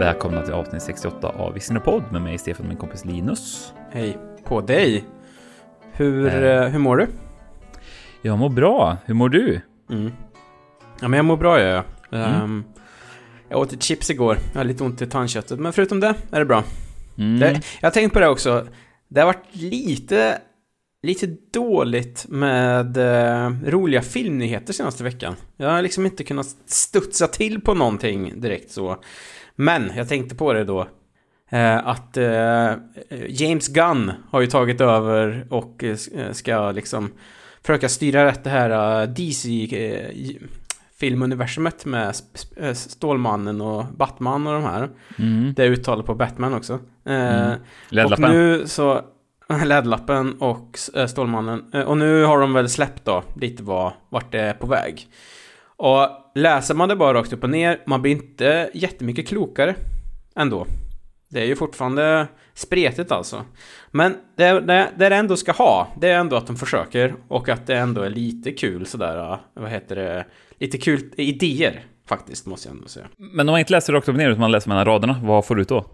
Välkomna till avsnitt 68 av Vissinnepodd med mig Stefan och min kompis Linus. Hej på dig. Hur, Eh. eh, hur mår du? Jag mår bra. Hur mår du? Mm. Ja, men jag mår bra jag. Mm. Ehm, jag åt ett chips igår. Jag har lite ont i tandköttet, men förutom det är det bra. Mm. Det, jag har tänkt på det också. Det har varit lite, lite dåligt med eh, roliga filmnyheter senaste veckan. Jag har liksom inte kunnat studsa till på någonting direkt så. Men jag tänkte på det då. Eh, att eh, James Gunn har ju tagit över och eh, ska liksom försöka styra rätt det här eh, DC eh, filmuniversumet med eh, Stålmannen och Batman och de här. Mm. Det är uttalet på Batman också. Eh, Mm. och nu så... LED-lappen och eh, Stålmannen. Eh, Och nu har de väl släppt då lite vad, vart det är på väg. Och läser man det bara rakt upp och ner, man blir inte jättemycket klokare ändå. Det är ju fortfarande spretigt alltså. Men det, det, det ändå ska ha, det är ändå att de försöker och att det ändå är lite kul sådär, vad heter det, lite kul idéer faktiskt måste jag ändå säga. Men om man inte läser rakt upp och ner utan man läser mellan raderna, vad får du ut då?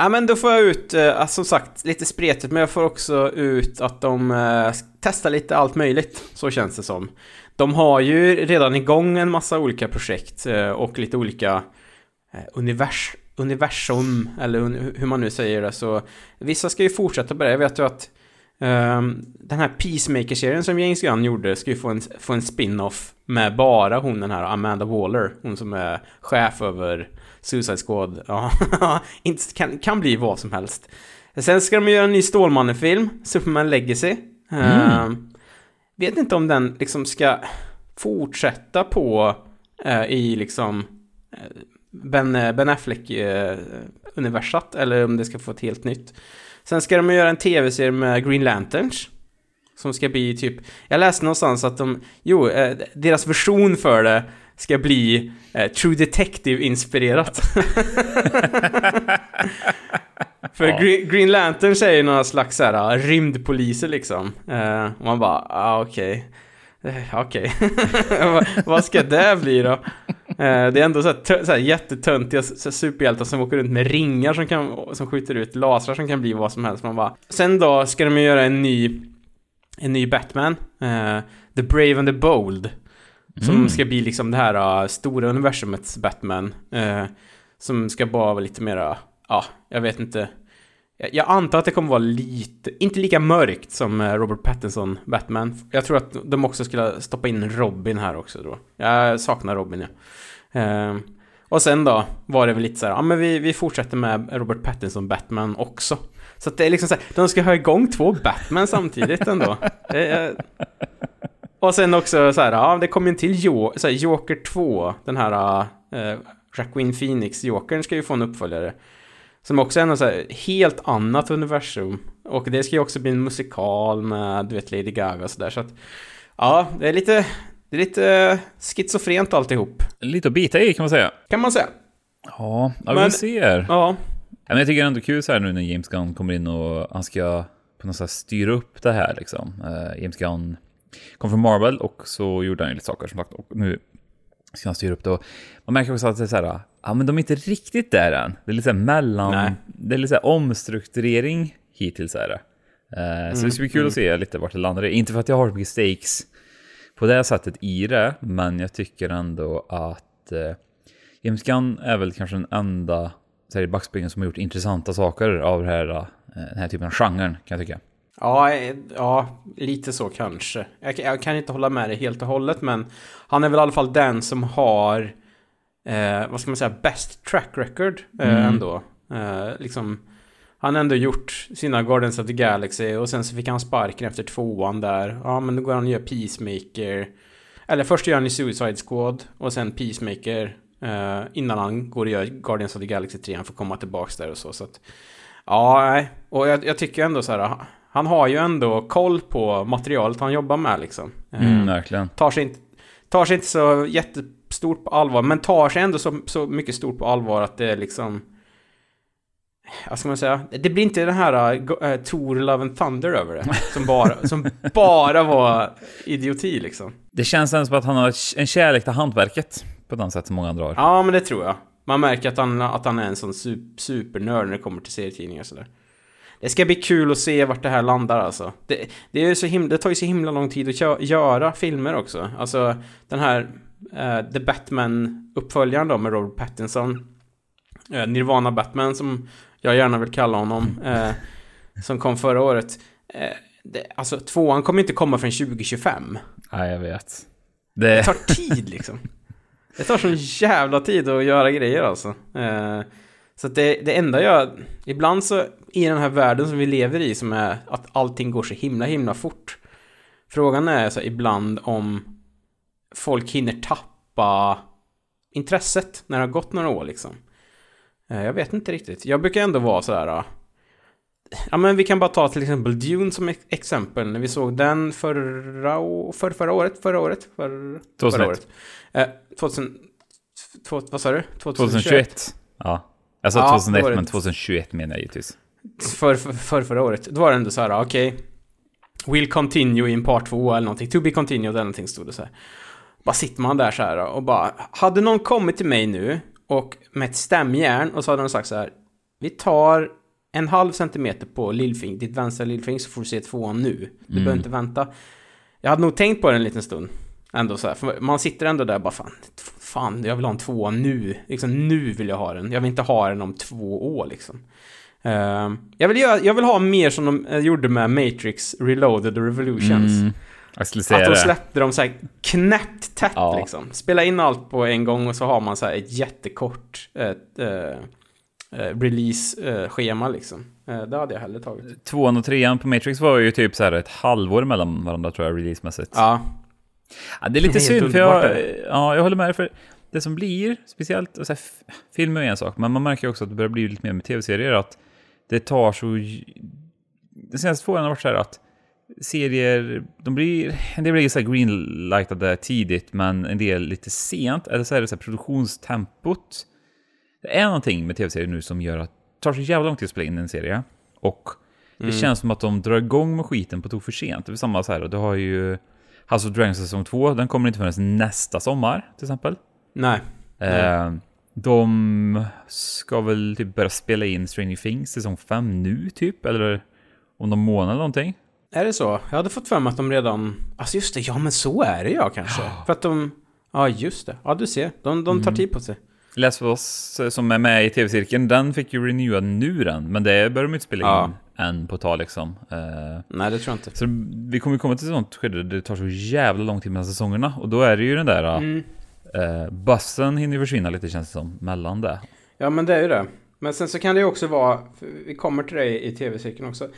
Ja men då får jag ut, eh, alltså, som sagt, lite spretigt men jag får också ut att de eh, testar lite allt möjligt. Så känns det som. De har ju redan igång en massa olika projekt eh, och lite olika eh, univers, universum, eller un, hur man nu säger det. Så vissa ska ju fortsätta på det. Jag vet ju att ehm, den här Peacemaker-serien som James Gunn gjorde ska ju få en, få en spin-off med bara hon den här Amanda Waller. Hon som är chef över Suicide Squad. Ja, inte, kan, kan bli vad som helst. Sen ska de göra en ny Stålmannen-film, Superman Legacy. Ehm, vet inte om den liksom ska fortsätta på eh, i liksom eh, Ben, ben Affleck-universat eller om det ska få ett helt nytt. Sen ska de göra en tv-serie med Green Lanterns. Som ska bli typ, jag läste någonstans att de, jo, eh, deras version för det ska bli eh, True Detective-inspirerat. För Ja. Green, Green Lanterns är ju några slags så här, rymdpoliser liksom. Eh, och man bara, ah, okej. Eh, Okej. vad, vad ska det bli då? Eh, det är ändå så här, så här jättetöntiga så här superhjältar som åker runt med ringar som, kan, som skjuter ut lasrar som kan bli vad som helst. Man bara. Sen då ska de ju göra en ny, en ny Batman. eh, the Brave and the Bold. Som Mm. ska bli liksom det här uh, stora universumets Batman. eh, som ska bara vara lite mera, ja, jag vet inte. Jag, antar att det kommer vara lite, inte lika mörkt som eh, Robert Pattinson Batman. Jag tror att de också skulle stoppa in Robin här också då. Jag saknar Robin ja. Eh, och sen då var det väl lite så här, ja men vi, vi fortsätter med Robert Pattinson Batman också. Så att det är liksom så här, de ska ha igång två Batman samtidigt ändå. Är, och sen också så här, ja det kom ju en till jo, här, Joker 2, den här uh, Jacqueline Phoenix, Jokern ska ju få en uppföljare. Som också är något så här helt annat universum. Och det ska ju också bli en musikal med, du vet, Lady Gaga och sådär. Så att, ja, det är lite, det är lite schizofrent alltihop. Lite att bita i kan man säga. Kan man säga. Ja, ja Men- vi ser. Ja. Ja, men jag tycker ändå kul så här nu när James Gunn kommer in och han ska på något sätt styra upp det här liksom. Eh, James Gunn kom från Marvel och så gjorde han ju lite saker som sagt och nu ska han styra upp det. Och man märker också att det är så här, ja men de är inte riktigt där än. Det är lite här mellan, Nej. det är lite här omstrukturering hittills är det. Eh, så det ska bli kul att se lite vart det landar i. Inte för att jag har mycket stakes på det sättet i det, men jag tycker ändå att eh, James Gunn är väl kanske den enda så här, i backspegeln som har gjort intressanta saker av det här, eh, den här typen av genren, kan jag tycka. Ja, ja, lite så kanske. Jag, jag kan inte hålla med dig helt och hållet, men han är väl i alla fall den som har, eh, vad ska man säga, best track record eh, Mm. ändå. Eh, liksom, han har ändå gjort sina Guardians of the Galaxy och sen så fick han sparken efter tvåan där. Ja, men då går han och gör Peacemaker. Eller först gör han i Suicide Squad och sen Peacemaker. Eh, innan han går och gör Guardians of the Galaxy 3. Han får komma tillbaks där och så. så att, ja, nej. Och jag, jag tycker ändå så här. Han har ju ändå koll på materialet han jobbar med liksom. Eh, Mm, verkligen. tar, sig inte, tar sig inte så jättestort på allvar, men tar sig ändå så, så mycket stort på allvar att det är liksom... Vad ska man säga? Det blir inte den här uh, Thor Love and Thunder över det. Som bara, som bara var idioti liksom. Det känns ändå som att han har en kärlek till hantverket på ett annat sätt som många andra har. Ja, men det tror jag. Man märker att han, att han är en sån supernörd när det kommer till serietidningar och sådär. Det ska bli kul att se vart det här landar alltså. Det, det, är så himla, det tar ju så himla lång tid att göra filmer också. Alltså den här uh, The Batman-uppföljaren då med Robert Pattinson. Uh, Nirvana Batman som jag gärna vill kalla honom. Uh, som kom förra året. Det, alltså tvåan kommer inte komma förrän 2025. Nej, jag vet. Det, det tar tid liksom. Det tar så jävla tid att göra grejer alltså. Eh, så det, det enda jag... Ibland så i den här världen som vi lever i som är att allting går så himla himla fort. Frågan är så ibland om folk hinner tappa intresset när det har gått några år liksom. Eh, jag vet inte riktigt. Jag brukar ändå vara sådär Ja men vi kan bara ta till exempel Dune som exempel. När vi såg den förra, för, förra året, förra året, för, 2001. förra året. Eh, 2000, två, vad sa du? 2021. 2021. Ja. Jag sa ja, 2001 men 2021 menar jag givetvis. För, för, för förra året. Då var det ändå så här, okej. Okay, Will continue in part 2 eller någonting. To be continued eller någonting stod det så här. Bara sitter man där så här och bara, hade någon kommit till mig nu och med ett stämjärn och så hade de sagt så här. Vi tar en halv centimeter på lillfing, ditt vänstra lillfing så får du se tvåan nu. Du mm. behöver inte vänta. Jag hade nog tänkt på det en liten stund. Ändå så här, för man sitter ändå där och bara fan, fan, jag vill ha en tvåa nu. Liksom nu vill jag ha den. Jag vill inte ha den om två år liksom. Uh, jag, vill göra, jag vill ha mer som de uh, gjorde med Matrix Reloaded och Revolutions. Mm. Att de släppte dem så här knäppt tätt ja. liksom. Spela in allt på en gång och så har man så här ett jättekort ett, uh, Eh, release-schema liksom. Eh, det hade jag hellre tagit. Tvåan och trean på Matrix var ju typ så här ett halvår mellan varandra tror jag, releasemässigt. Ja. ja. Det är lite synd, för jag, ja, jag håller med dig. För det som blir, speciellt, så här, film är en sak, men man märker också att det börjar bli lite mer med tv-serier, att det tar så... De senaste två åren har varit så här att serier, de blir, en del blir så här greenlightade tidigt, men en del lite sent, eller så är det så här produktionstempot det är någonting med tv-serier nu som gör att det tar så jävla lång tid att spela in en serie. Och det mm. känns som att de drar igång med skiten på tok för sent. Det är samma så här, och du har ju House of Dragons säsong 2, den kommer inte förrän nästa sommar till exempel. Nej. Eh, de ska väl typ börja spela in Stranger Things säsong 5 nu typ, eller om någon månad eller någonting. Är det så? Jag hade fått för mig att de redan... Alltså just det, ja men så är det ja kanske. För att de... Ja just det, ja du ser. De, de tar mm. tid på sig. Last of Us som är med i tv-cirkeln, den fick ju renewa nu den, men det börjar de inte spela ja. in än på ett tag liksom. Uh, Nej, det tror jag inte. Så vi kommer komma till ett sånt skede där det tar så jävla lång tid mellan säsongerna, och då är det ju den där mm. uh, bussen hinner försvinna lite känns det som, mellan det. Ja, men det är ju det. Men sen så kan det ju också vara, vi kommer till det i tv-cirkeln också,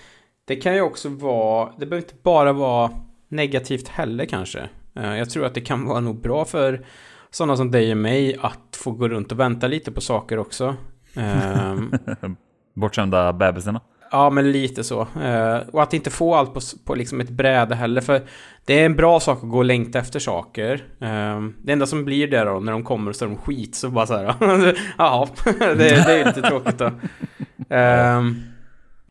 det kan ju också vara, det behöver inte bara vara negativt heller kanske. Uh, jag tror att det kan vara nog bra för sådana som dig och mig att få gå runt och vänta lite på saker också. Um, Bortskämda bebisarna. Ja, men lite så. Uh, och att inte få allt på, på liksom ett bräde heller. För det är en bra sak att gå och längta efter saker. Uh, det enda som blir det då, när de kommer och så är de skit, så bara så här. Jaha, det, det, är lite tråkigt då. Uh,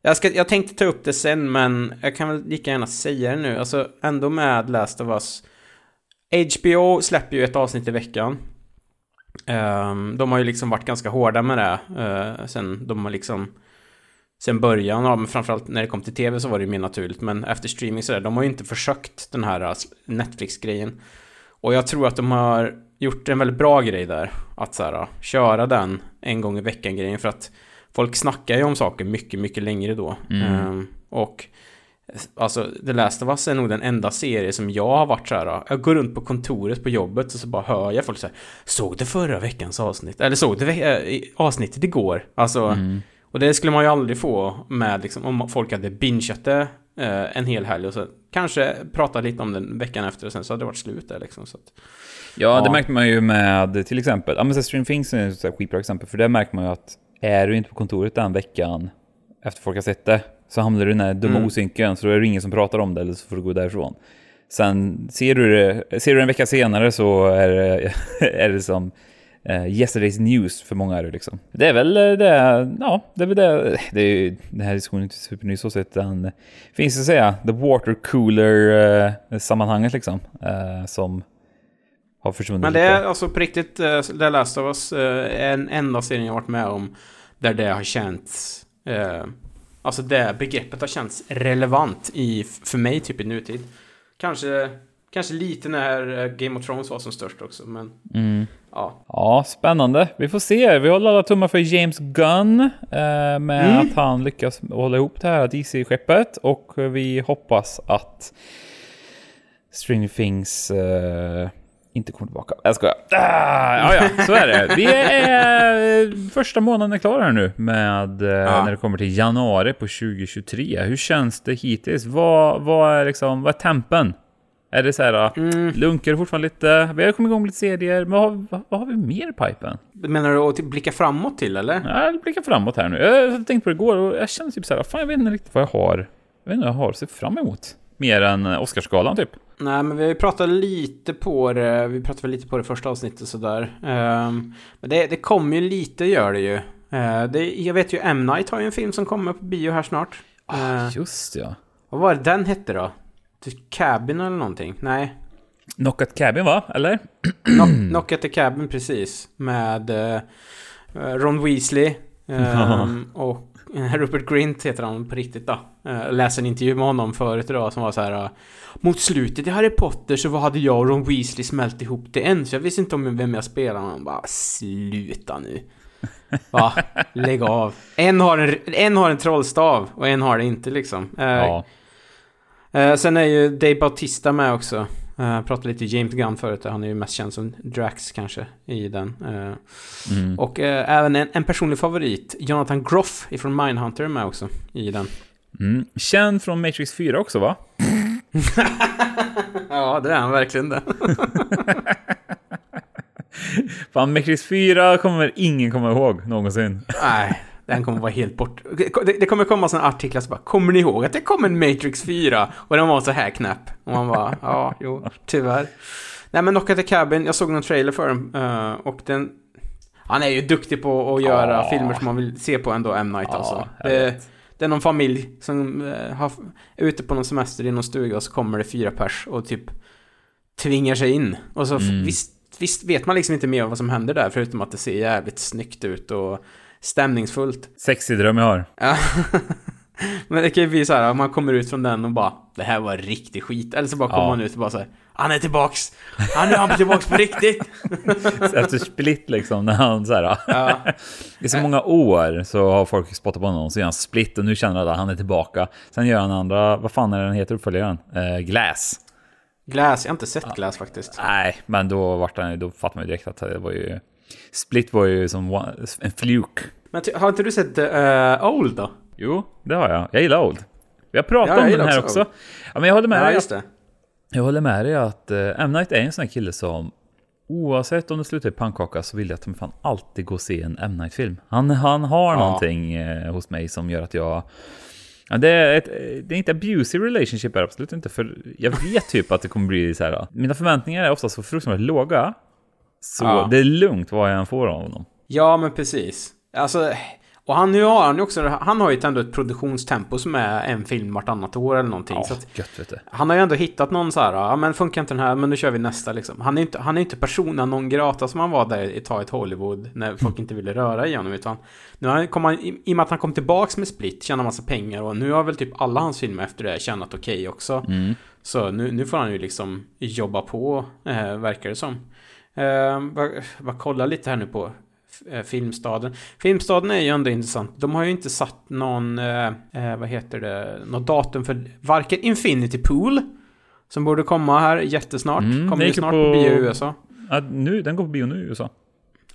jag, ska, jag tänkte ta upp det sen, men jag kan väl lika gärna säga det nu. Alltså, ändå med Last of Us HBO släpper ju ett avsnitt i veckan. Um, de har ju liksom varit ganska hårda med det. Uh, sen de har liksom... Sen början, ja, men framförallt när det kom till tv så var det ju mer naturligt. Men efter streaming sådär, de har ju inte försökt den här eh, Netflix-grejen. Och jag tror att de har gjort en väldigt bra grej där. Att så här, eh, köra den en gång i veckan-grejen. För att folk snackar ju om saker mycket, mycket längre då. Mm. Um, och Alltså, The Last of Us är nog den enda serie som jag har varit så här. Jag går runt på kontoret på jobbet och så bara hör jag folk säga Såg du förra veckans avsnitt? Eller såg du äh, avsnittet igår? Alltså, mm. och det skulle man ju aldrig få med liksom, om folk hade bingeat det eh, en hel helg och så kanske prata lite om den veckan efter och sen så hade det varit slut där liksom. Så att, ja, ja, det märkte man ju med till exempel, ja men Stream Things är ett skitbra exempel, för det märker man ju att är du inte på kontoret den veckan efter folk har sett det så hamnar du i den här dumma mm. osynken, så då är det ingen som pratar om det, eller så får du gå därifrån. Sen ser du det, ser du en vecka senare så är det, är det som uh, yesterday's news för många är det liksom. Det är väl det, ja, det är väl det, det är den här diskussionen är inte superny så sett, den finns att säga, the water cooler uh, sammanhanget liksom, uh, som har försvunnit Men det lite. är alltså på riktigt, uh, The Last of Us, uh, en enda serien jag varit med om där det har känts... Uh, alltså det begreppet har känts relevant i, för mig typ i nutid. Kanske, kanske lite när Game of Thrones var som störst också, men Mm. ja. Ja, spännande. Vi får se. Vi håller alla tummar för James Gunn eh, med Mm. att han lyckas hålla ihop det här DC-skeppet och vi hoppas att Stranger Things eh, inte kommer tillbaka. Jag skojar. Ah, ja, ja, så är det. Vi är första månaden klar här nu med eh, Ja. när det kommer till januari på 2023. Hur känns det hittills? Vad, vad är liksom, vad är tempen? Är det så här, Mm. lunkar fortfarande lite? Vi har kommit igång med lite serier, men vad, har- vad, vad har vi mer i pipen? Menar du att blicka framåt till eller? Ja, Jag blickar framåt här nu. Jag tänkte på det igår och jag känner typ så här, fan jag vet inte riktigt vad jag har. Jag vet inte vad jag har att se fram emot. Mer än eh, Oscarsgalan typ. Nej, men vi har ju pratat lite på det. Vi pratade lite på det första avsnittet sådär. Um, men det, det kommer ju lite, gör det ju. Eh, det, jag vet ju M. Night har ju en film som kommer på bio här snart. Eh, Just ja. vad var det den hette då? The Cabin eller någonting? Nej. Knockat Cabin va? Eller? Knock, Knock at the Cabin, precis. Med eh, Ron Weasley. ehm, och Rupert Grint heter han på riktigt då. Jag läste en intervju med honom förut idag som var så här. eh, Mot slutet i Harry Potter så hade jag och Ron Weasley smält ihop det en, så jag visste inte om vem jag spelade. Han bara sluta nu. Va? Lägg av. En har en, en har en trollstav och en har det inte liksom. Eh, Ja. Eh, sen är ju Dave Bautista med också. Uh, pratade lite James Gunn förut, han är ju mest känd som Drax kanske i den. Eh, Mm. och eh, även en, en personlig favorit, Jonathan Groff ifrån Mindhunter är med också i den. Mm. Känd från Matrix 4 också va? ja, det är han verkligen det. Fan, Matrix 4 kommer ingen komma ihåg någonsin. Nej, den kommer vara helt bort. Det, det kommer komma sådana artiklar som bara Kommer ni ihåg att det kom en Matrix 4? Och den var så här knäpp. Och man bara, ja, jo, tyvärr. Nej men Knock at the Cabin, jag såg någon trailer för den. eh, och den... Han är ju duktig på att göra Ja. filmer som man vill se på ändå, M. Night Ja, alltså. Det, det är någon familj som eh, har, är ute på någon semester i någon stuga och så kommer det fyra pers och typ tvingar sig in. Och så Mm. visst, visst vet man liksom inte mer vad som händer där förutom att det ser jävligt snyggt ut och stämningsfullt. Sexig dröm jag har. Ja. Men det kan ju bli så här, om man kommer ut från den och bara Det här var riktig skit. Eller så bara kommer Ja. man ut och bara så här, Han är tillbaks! Han är han tillbaks på riktigt! Efter split liksom, när han så här... Ja. I så många år så har folk spottat på honom, så gör han split och nu känner alla att han är tillbaka. Sen gör han andra, vad fan är den heter uppföljaren? Eh, Glass. Glass, jag har inte sett Glass faktiskt. Nej, men då vart han, då fattar man ju direkt att det var ju... Split var ju som one, en fluk. Men har inte du sett uh, Old då? Jo, det har jag. Jag gillar Old. Vi har pratat Ja, om den här också också. Ja, men jag håller med Ja, dig. just det. Jag håller med dig att uh, M. Night är en sån här kille som oavsett om det slutar i pannkaka så vill jag att man fan alltid gå och se en M. Night-film. Han, han har Ja. någonting eh, hos mig som gör att jag... Ja, det, är ett, det är inte abusive relationship, är det absolut inte. För jag vet typ att det kommer bli så här. Mina förväntningar är ofta så fruktansvärt låga. Så Ja. det är lugnt vad jag än får av honom. Ja, men precis. Alltså, och han, nu har han ju också, han har ju ändå ett produktionstempo som är en film vartannat år eller någonting. Ja, Så att, gött vet du. han har ju ändå hittat någon så här, ja men funkar inte den här, men nu kör vi nästa liksom. Han är inte, han är inte persona non grata som han var där i Ta ett Hollywood, när folk inte ville röra i honom, utan nu kom han, i, i och med att han kom tillbaks med Split, tjänar massa pengar och nu har väl typ alla hans filmer efter det tjänat okej också. Mm. Så nu, nu får han ju liksom jobba på, eh, verkar det som. Eh, bara, bara kolla lite här nu på eh, Filmstaden. Filmstaden är ju ändå intressant. De har ju inte satt någon, eh, eh, vad heter det, något datum för varken Infinity Pool, som borde komma här jättesnart. Mm, kommer ju snart på, på- bio i USA. Ja, nu, den går på bio nu i USA.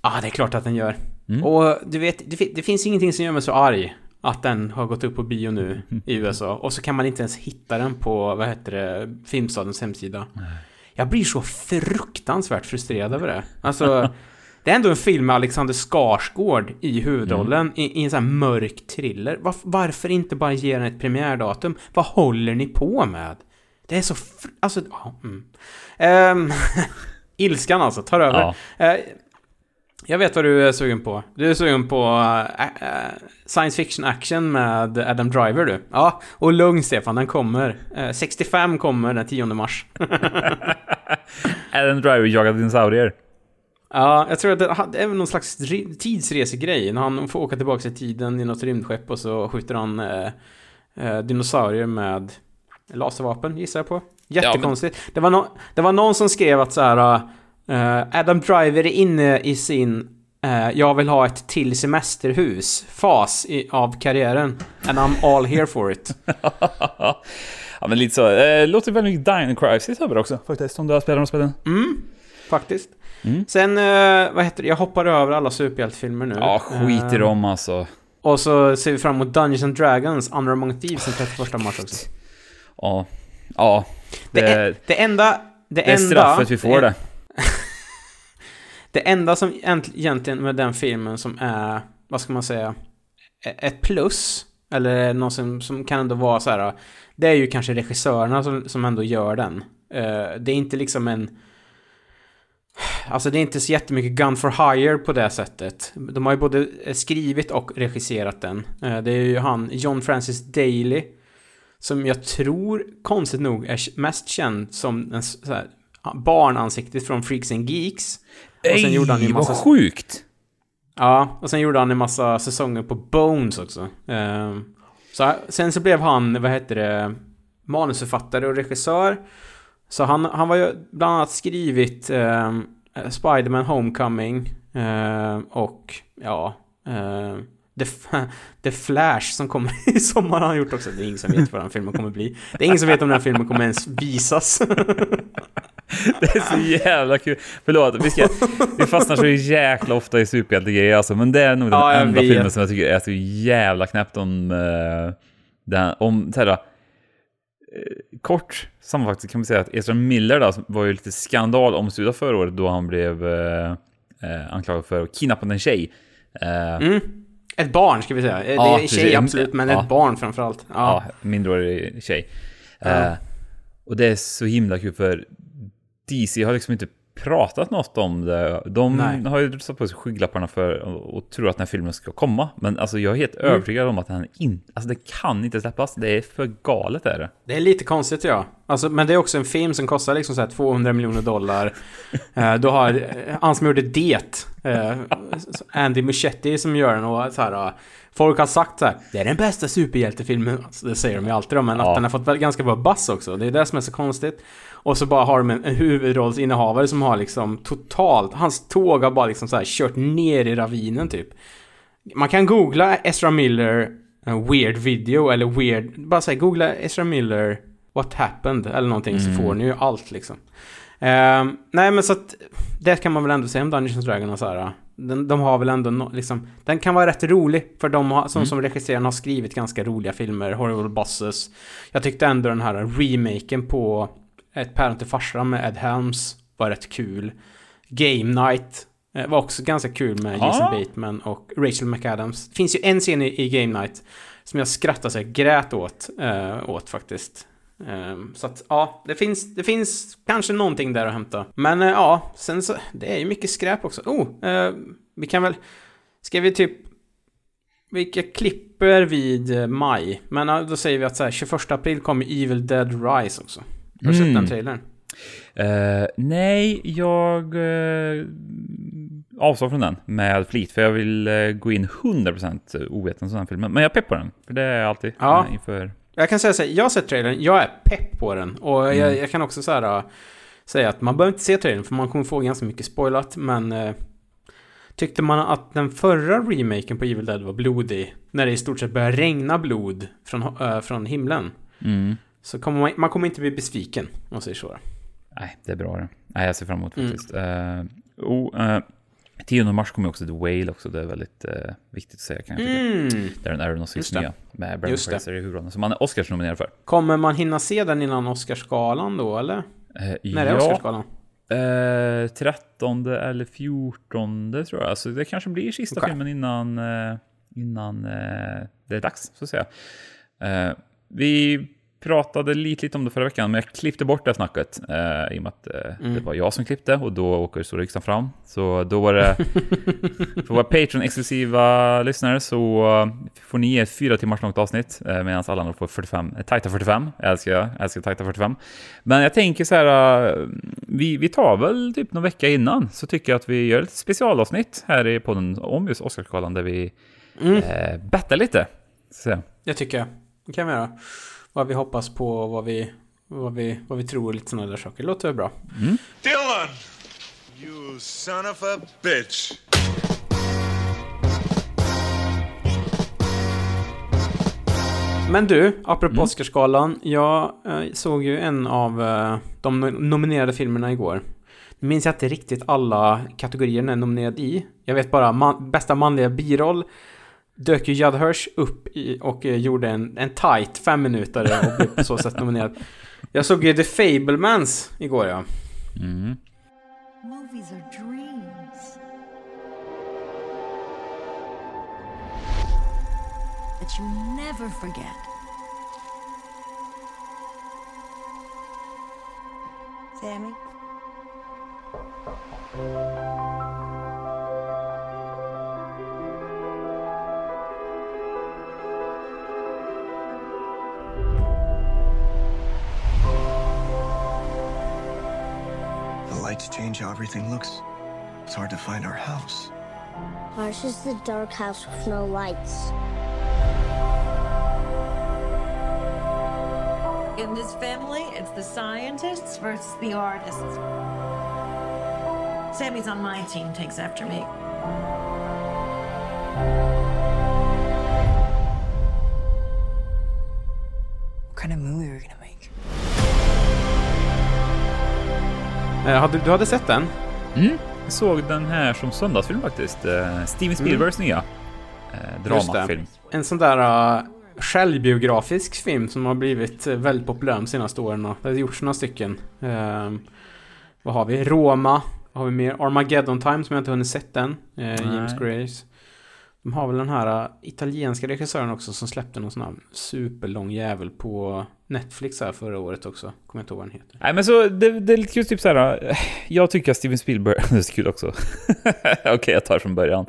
Ja, ah, det är klart att den gör. Mm. Och du vet, det, det finns ingenting som gör mig så arg att den har gått upp på bio nu i USA. Och så kan man inte ens hitta den på, vad heter det, Filmstadens hemsida. Jag blir så fruktansvärt frustrerad över det. Alltså, det är ändå en film med Alexander Skarsgård i huvudrollen i, i en sån här mörk thriller. Varf- varför inte bara ge den ett premiärdatum? Vad håller ni på med? Det är så... Fr- alltså... ja, Mm. Ehm, ilskan alltså, tar över. Ja. Eh, jag vet vad du är sugen på. Du är sugen på eh, eh, science fiction action med Adam Driver du. Ja, och lugn Stefan, den kommer. Eh, 65 kommer den 10 mars. Adam Driver jagar dinosaurier. Ja, jag tror att det, det är någon slags tidsresegrej. När han får åka tillbaka i tiden i något rymdskepp och så skjuter han dinosaurier med laservapen, gissar jag på. Jättekonstigt. det, var no, det var någon som skrev att så här... eh, Adam Driver är inne i sin eh, jag vill ha ett till semesterhus fas i, av karriären. And I'm all here for it. ja, men lite så. Eh, låter väldigt mycket Dino Crisis över också faktiskt, om du har spelat de spelen. Mm, faktiskt. Mm. Sen, vad heter det? Jag hoppar över alla superhjältefilmer nu. Ja, skit i dem alltså. Och så ser vi fram emot Dungeons and Dragons, Honor Among Thieves den 31 mars också. Ja. Ja. Det, Det, är, det enda... Det, det är enda, straffet vi får det. Det enda som egentligen med den filmen som är, vad ska man säga, e-, ett plus, eller något som, som kan ändå vara så här, det är ju kanske regissörerna som, som ändå gör den. Eh, det är inte liksom en... Alltså det är inte så jättemycket gun for hire på det sättet. De har ju både eh, skrivit och regisserat den. Eh, det är ju han, John Francis Daly, som jag tror, konstigt nog, är mest känd som en så här, barnansiktet från Freaks and Geeks. Och sen gjorde han ju massa... vad sjukt! Ja, och sen gjorde han en massa säsonger på Bones också. Ehm, så, sen så blev han, vad heter det, manusförfattare och regissör. Så han, han var ju bland annat skrivit um, Spiderman Homecoming ehm, och ja, ehm, The, The Flash som kommer i sommar har han gjort också. Det är ingen som vet vad den filmen kommer bli. Det är ingen som vet om den här filmen kommer ens visas. Det är så jävla kul. Förlåt, vi, ska, vi fastnar så jäkla ofta i superhjältegrejer alltså, men det är nog den Ja, enda vet. filmen som jag tycker är så jävla knäppt om... Uh, den, om så här, eh, kort sammanfattat kan man säga att Ezra Miller då, var ju lite skandal omsudad förra året då han blev eh, eh, anklagad för att kidnappa en tjej. Eh, Mm. Ett barn ska vi säga. Det är tjej precis. absolut, men ett barn framförallt. ja. Ja. minderårig tjej. Eh, och det är så himla kul för DC har liksom inte pratat något om det. De Nej. har ju satt på sig skygglapparna för och, och tror att den här filmen ska komma. Men alltså jag är helt Mm. övertygad om att den inte, alltså det kan inte släppas. Det är för galet är det. Det är lite konstigt ja. Alltså, men det är också en film som kostar liksom så här 200 miljoner dollar. Eh, du har eh, han som gjorde Det. Eh, Andy Muschietti som gör den och så här. eh, Folk har sagt så här. Det är den bästa superhjältefilmen. Alltså, det säger de ju alltid om. Men Ja. att den har fått ganska bra buzz också. Det är det som är så konstigt. Och så bara har de en, en huvudrollsinnehavare som har liksom totalt. Hans tåg har bara liksom så här kört ner i ravinen typ. Man kan googla Ezra Miller weird video eller weird... Bara säg googla Ezra Miller What happened eller någonting så får ni ju allt liksom. Ehm, nej men så att det kan man väl ändå säga om Dungeons Dragons och så här. Den, de har väl ändå no, liksom... Den kan vara rätt rolig för de har, som, som regisseraren har skrivit ganska roliga filmer. Horrible Bosses. Jag tyckte ändå den här remaken på Ett päron till farsan med Ed Helms var rätt kul. Game Night eh, var också ganska kul med Ja. Jason Bateman och Rachel McAdams. Det finns ju en scen i, Game Night som jag skrattade så jag grät åt, eh, åt faktiskt. Ehm, så att ja, det finns, det finns kanske någonting där att hämta. Men eh, ja, sen så, det är ju mycket skräp också. Oh, eh, vi kan väl, ska vi typ, vilka klipper vid maj? Men ja, då säger vi att så här, 21 april kommer Evil Dead Rise också. Har du sett Mm. den trailern? Eh, nej, jag uh, avstår från den med flit, för jag vill eh, gå in 100% ovetande om den filmen. Men jag är pepp på den, för det är jag alltid Ja. inför... Jag kan säga så här, jag har sett trailern, jag är pepp på den. Och jag, Mm. jag kan också så här, säga att man behöver inte se trailern för man kommer få ganska mycket spoilat. Men tyckte man att den förra remaken på Evil Dead var blodig, när det i stort sett börjar regna blod från, från himlen. Mm. Så kommer man, man kommer inte bli besviken, om man säger så. Nej, det är bra det. Nej, jag ser fram emot Mm. faktiskt. Eh, oh, eh, 10 mars kommer också The Whale också, det är väldigt eh, viktigt att säga kan jag tycka. Mm. Där den Aronofskys Just det. nya med Brandon det. Fraser i huvudrollen, som han är Oscars-nominerad för. Kommer man hinna se den innan Oscarsgalan då, eller? När är ja, Oscarsgalan? eh, 13 eller 14 tror jag. Så det kanske blir sista Okej. filmen innan, innan det är dags, så att säga. Vi pratade lite, lite om det förra veckan, men jag klippte bort det snacket eh, i och med att eh, Mm. det var jag som klippte och då åker så riksdagen fram. Så då var det, för våra Patreon-exklusiva lyssnare så får ni ett fyra timmars långt avsnitt eh, medan alla andra får 45, eh, tajta 45. Jag älskar, jag älskar tajta 45. Men jag tänker så här, eh, vi, vi tar väl typ någon vecka innan så tycker jag att vi gör ett specialavsnitt här i podden om just Oscarsgalan där vi Mm. eh, bettar lite. Så. Det tycker jag. Det kan vi göra. Vad vi hoppas på, vad vi, vad vi, vad vi tror och lite sådana där saker. Låter väl bra. Dylan! You son of a bitch! Men du, apropå Mm. Oscarsgalan. Jag eh, såg ju en av eh, de no- nominerade filmerna igår. Nu minns jag inte riktigt alla kategorier den är nominerad i. Jag vet bara man, bästa manliga biroll dök ju Judd Hirsch upp i, och eh, gjorde en, en tight fem minuter och blev på så sätt nominerad. Jag såg ju The Fablemans igår ja. Mm. Movies are dreams that you never forget. Sammy? The lights change how everything looks. It's hard to find our house. Ours is the dark house with no lights. In this family, it's the scientists versus the artists. Sammy's on my team, takes after me. What kind of movie are we gonna du hade sett den? Mm. Jag såg den här som söndagsfilm faktiskt. Eh, Steven Spielbergs nya eh, dramafilm. En sån där uh, självbiografisk film som har blivit eh, väldigt populär de senaste åren. Det har gjorts några stycken. Ehm, vad har vi? Roma. Vad har vi mer? Armageddon Time som jag inte hunnit sett än. Uh, James. Grace. De har väl den här uh, italienska regissören också som släppte någon sån här superlång jävel på Netflix här förra året också. Kommer inte ihåg vad den heter. Nej men så det, det är lite kul typ så här. eh, Jag tycker att Steven Spielberg, det är så kul också. Okej, jag tar från början.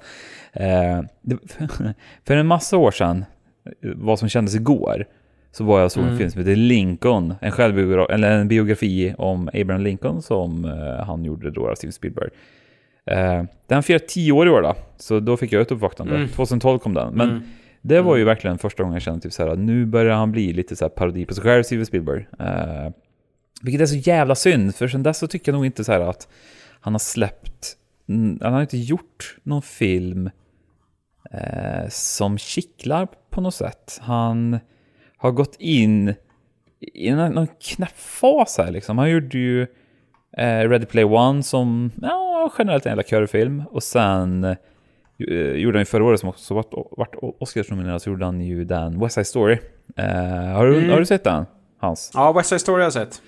Eh, det, för en massa år sedan, vad som kändes igår, så var jag och såg en Mm. film som heter Lincoln, en självbiografi, eller en biografi om Abraham Lincoln som eh, han gjorde då, Steven Spielberg. Eh, den firar tio år i år då, så då fick jag ett uppvaknande. Mm. 2012 kom den. Men Mm. Det var ju verkligen första gången jag kände typ så här, att nu börjar han bli lite så här parodi på sig själv, Steven Spielberg. Eh, vilket är så jävla synd, för sen dess så tycker jag nog inte så här att han har släppt, mm, han har inte gjort någon film eh, som kittlar på något sätt. Han har gått in i någon, knäpp fas här liksom. Han gjorde ju eh, Ready Play One som, ja, generellt en jävla körfilm. Och sen gjorde han ju förra året som också vart, vart Oscarsnominerad så gjorde han ju den West Side Story. Eh, har, du, Mm. har du sett den? Hans? Ja, West Side Story har jag sett.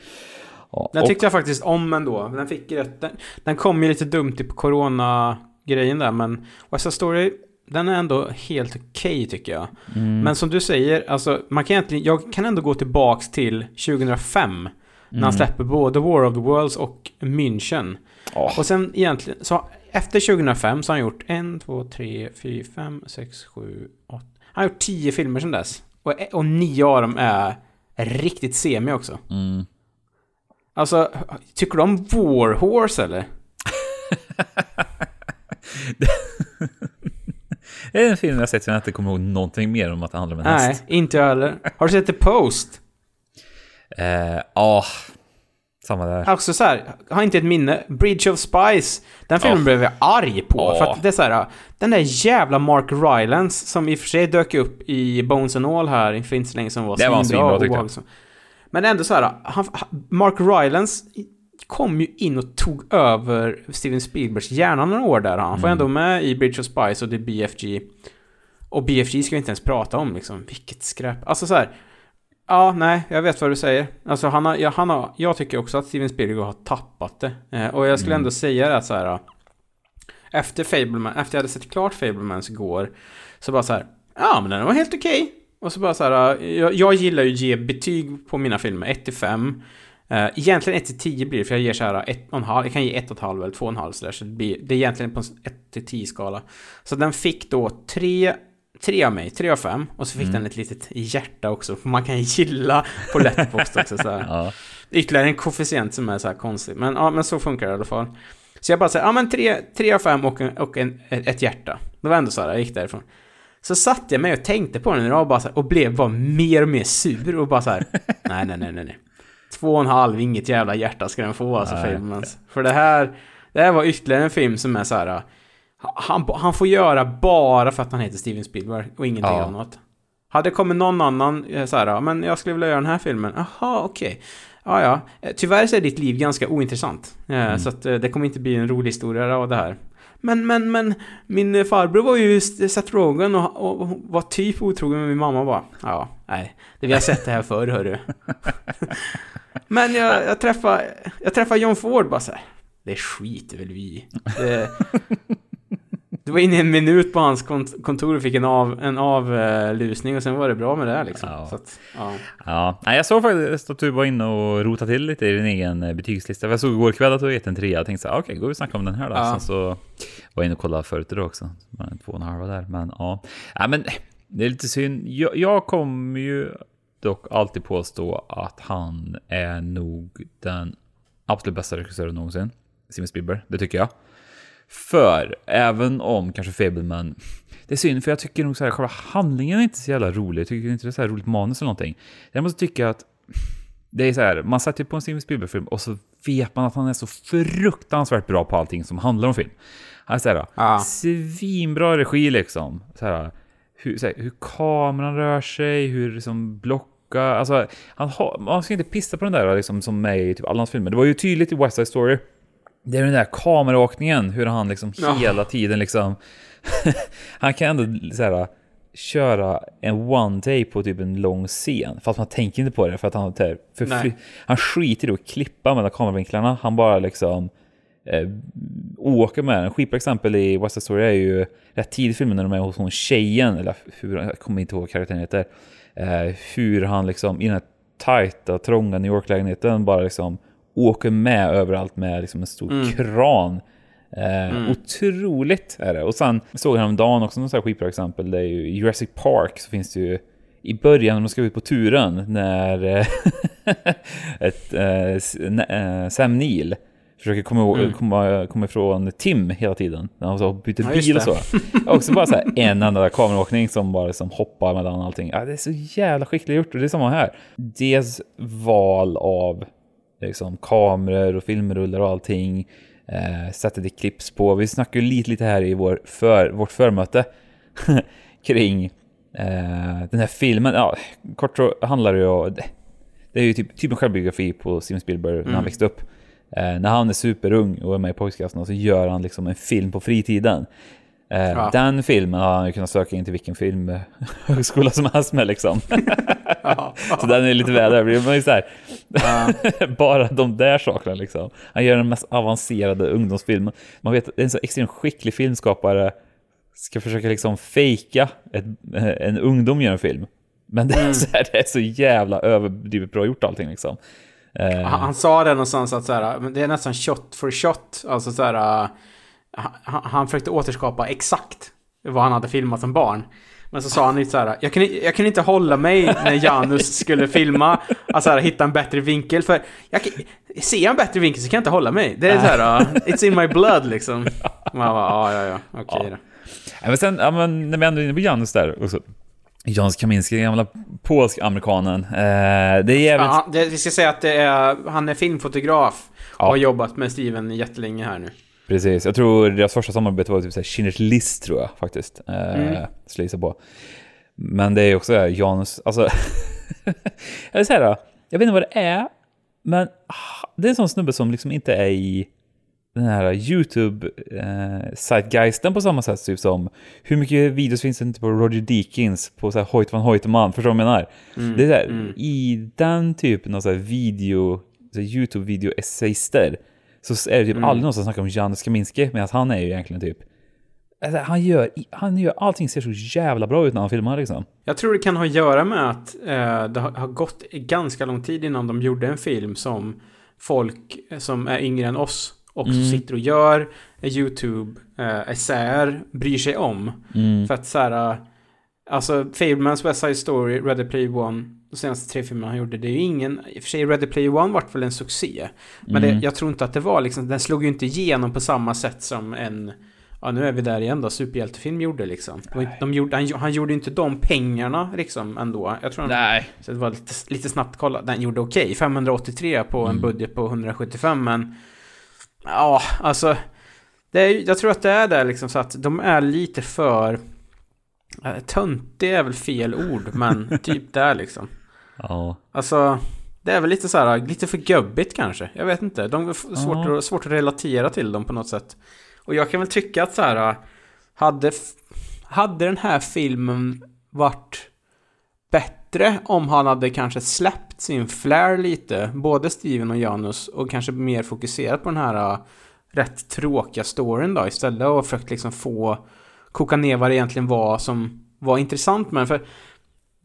Ja, Den och- tyckte jag faktiskt om ändå. Den fick rätt. Den, den kom ju lite dumt i på corona-grejen där, men West Side Story, den är ändå helt okej tycker jag. Mm. Men som du säger, alltså, man kan egentligen, jag kan ändå gå tillbaks till 2005. När Mm. han släpper både War of the Worlds och München. Ja. Och sen egentligen, så efter 2005 så har han gjort en, två, tre, fyra, fem, sex, sju, åtta. Han har gjort tio filmer sedan dess. Och, och nio av dem är riktigt semi också. Mm. Alltså, tycker du om War Horse eller? Det är en film jag sett som jag inte kommer ihåg någonting mer om att det handlar om en Nej, häst. inte jag heller. Har du sett The Post? Eh, Ja, samma där. Också så här, har inte ett minne. Bridge of Spies. Den filmen Ja. blev jag arg på. Ja. För att det är så här, den där jävla Mark Rylance som i och för sig dök upp i Bones and All här för inte så länge som var Det var svinbra tyckte jag. Men ändå så här, han, Mark Rylance kom ju in och tog över Steven Spielbergs hjärna några år där. Han får Mm. ändå med i Bridge of Spies och The BFG. Och BFG ska vi inte ens prata om liksom. Vilket skräp. Alltså så här. Ja, nej, jag vet vad du säger. Alltså han har, ja, han har, jag tycker också att Steven Spielberg har tappat det. Eh, och jag skulle Mm. ändå säga det att så här. Efter Fableman, efter jag hade sett klart Fablemans igår. Så bara så här. Ja, men den var helt okej. Och så bara så här, jag, jag gillar ju att ge betyg på mina filmer, 1 till 5. Uh, egentligen 1 till 10 blir det, för jag ger så här 1,5, jag kan ge 1,5 eller 2,5 sådär, så det, blir, det är egentligen på en 1 till 10 skala. Så den fick då 3, 3 av mig, 3 av 5, och så fick Mm. den ett litet hjärta också, för man kan gilla på Letterboxd också så här. Ja. Ytterligare en koefficient som är så här konstig, men ja, men så funkar det i alla fall. Så jag bara säger, ja men 3, 3 av 5 och, en, och en, ett hjärta. Det var ändå så här, jag gick därifrån. Så satte jag mig och tänkte på den idag och, bara här, och blev bara mer och mer sur och bara så här. nej, nej, nej, nej, nej. Två och en halv, inget jävla hjärta ska den få alltså Nej. filmen. För det här, det här var ytterligare en film som är så här. Han, han får göra bara för att han heter Steven Spielberg och ingenting Ja. annat. Hade kommit någon annan eh, så här, men jag skulle vilja göra den här filmen. Jaha, okej. Ja, ja. Eh, Tyvärr så är ditt liv ganska ointressant. Eh, Så att det kommer inte bli en rolig historia av det här. Men, men, men, min farbror var ju Seth Rogen och, och, och var typ otrogen med min mamma bara. Ja, nej. Det vi har sett det här förr, hörru. men jag, jag träffade, jag träffade John Ford bara så här. Det skiter väl vi. Det, det var inne i en minut på hans kont- kontor och fick en, av, en avlusning och sen var det bra med det här liksom. Ja. Så att, ja. Ja, jag såg faktiskt att du var inne och rotade till lite i din egen eh, betygslista. Jag såg igår kväll att du har gett en trea. Jag tänkte så här, okej, går vi och snackar om den här då. Ja. Sen så var jag inne och kollade förut idag också. En två och en halva där, men ja. ja men det är lite synd. Jag, jag kommer ju dock alltid påstå att han är nog den absolut bästa regissören någonsin. Steven Spielberg, det tycker jag. För även om kanske Fableman det är synd, för jag tycker nog så här, själva handlingen är inte så jävla rolig. Jag tycker inte det är så här roligt manus eller någonting. Jag måste tycka att det är så här, man sätter på en Steven Spielberg-film och så vet man att han är så fruktansvärt bra på allting som handlar om film. Han är så här, Ja. svinbra regi liksom. Så här, hur, så här, hur kameran rör sig, hur liksom blocka, alltså han har, man ska inte pissa på den där liksom, som är i typ alla hans filmer. Det var ju tydligt i West Side Story. Det är den där kameraåkningen, hur han liksom Ja. hela tiden liksom... han kan ändå så här, köra en one take på typ en lång scen. Fast man tänker inte på det för att han, här, för han skiter i att klippa mellan kameravinklarna. Han bara liksom eh, åker med den. Skitbra exempel i West Side Story är ju rätt tidigt i filmen när de är hos hon tjejen, eller hur, jag kommer inte ihåg vad karaktären heter. Eh, hur han liksom i den här tajta, trånga New York-lägenheten bara liksom åker med överallt med liksom en stor kran. Eh, Otroligt är det. Och sen såg jag häromdagen också något skitbra exempel. Det är ju Jurassic Park så finns det ju i början när de ska ut på turen när eh, ett, eh, eh, Sam Neill försöker komma, ihåg- komma, komma ifrån Tim hela tiden. När han så byter Ja, bil och så. Också bara så här en enda kameraåkning som bara liksom hoppar mellan allting. Ja, det är så jävla skickligt gjort och det är samma här. Dels val av liksom, kameror och filmrullar och allting. Eh, sättet det klipps på. Vi snackade ju lite, lite här i vår för, vårt förmöte kring eh, den här filmen. Ja, kort så handlar det ju om... Det är ju typ, typ en självbiografi på Steven Spielberg när han växte upp. Eh, när han är superung och är med i pojkskaften så gör han liksom en film på fritiden. Eh, Ja. Den filmen har han ju kunnat söka in till vilken filmhögskola som helst med liksom. så den är lite väl överdriven. Men det är så här, bara de där sakerna liksom. Han gör den mest avancerade ungdomsfilmen. Man vet att en så extremt skicklig filmskapare ska försöka liksom fejka ett, en ungdom gör en film. Men det är, så här, det är så jävla överdrivet bra gjort allting liksom. Eh, Han, han sa det någonstans att så här, det är nästan shot for shot. Alltså så här, han, han försökte återskapa exakt vad han hade filmat som barn. Men så sa han lite så här, jag kunde, jag kunde inte hålla mig när Janus skulle filma, alltså här, hitta en bättre vinkel. För jag, ser jag en bättre vinkel så kan jag inte hålla mig. Det är så här, uh, it's in my blood liksom. Man bara, ja, ja, ja, okej då. Ja, men sen, ja, men när vi ändå är inne på Janus där, och så, Janusz Kaminski, gamla polsk-amerikanen. Eh, det är jävligt... Ja, det, vi ska säga att är, han är filmfotograf och Ja. har jobbat med Steven jättelänge här nu. Precis, jag tror deras första samarbete var typ såhär Schindler's list tror jag faktiskt. Eh, Mm. skulle gissa på. Men det är också här, Janus, alltså... jag vill säga då, jag vet inte vad det är, men det är en sån snubbe som liksom inte är i den här YouTube-zeitgeisten på samma sätt typ som hur mycket videos finns det inte på Roger Deakins på så här Hoyt van Hoytman, förstår du vad jag menar? det är så här, i den typen av så här video, så här YouTube-video-essayister så är det typ aldrig någon som snackar om Janusz Kaminski, medan han är ju egentligen typ Alltså, han, gör, han gör allting ser så jävla bra ut när han filmar liksom. Jag tror det kan ha att göra med att eh, det har, har gått ganska lång tid innan de gjorde en film som folk som är yngre än oss också Mm. sitter och gör YouTube eh, essäer bryr sig om. Mm. För att så här, eh, alltså Fablemans West Side Story, Ready Player One, de senaste tre filmerna han gjorde, det är ju ingen, i och för sig Ready Player One vart väl en succé. Men Mm. det, jag tror inte att det var liksom, den slog ju inte igenom på samma sätt som en, ja nu är vi där igen då, superhjältefilm gjorde liksom. Det De gjorde, han, han gjorde inte de pengarna liksom ändå. Jag tror han, Nej. så det var lite, lite snabbt kolla. Den gjorde okej, 583 på en Mm. budget på 175 men... Ja, alltså... Det är, jag tror att det är där liksom så att de är lite för... eh, Töntig är väl fel ord, men typ där liksom. Ja. Alltså... Det är väl lite så här, lite för gubbigt kanske. Jag vet inte. De är svårt, Ja. att, svårt att relatera till dem på något sätt. Och jag kan väl tycka att så här... Hade, hade den här filmen varit bättre om han hade kanske släppt sin flair lite, både Steven och Janus, och kanske mer fokuserat på den här uh, rätt tråkiga storyn då istället och försökt liksom få koka ner vad det egentligen var som var intressant med. För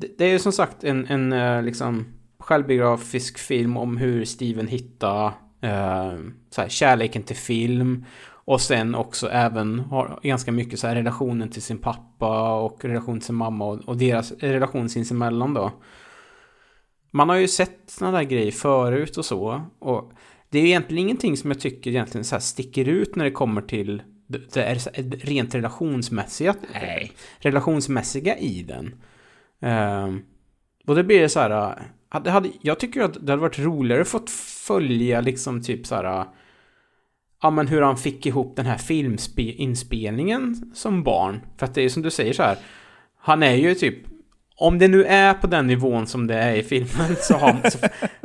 det, det är ju som sagt en, en uh, liksom självbiografisk film om hur Steven hittar uh, så här, kärleken till film och sen också även har ganska mycket så här relationen till sin pappa och relation till sin mamma och, och deras relation sinsemellan då. Man har ju sett sådana där grejer förut och så. Och det är ju egentligen ingenting som jag tycker egentligen så sticker ut när det kommer till det är rent relationsmässiga, relationsmässiga i den. Ehm, och det blir så här, äh, hade, hade, jag tycker att det hade varit roligare att fått följa liksom typ så här, äh, ja men hur han fick ihop den här filminspelningen som barn. För att det är som du säger så här, han är ju typ, om det nu är på den nivån som det är i filmen så har så,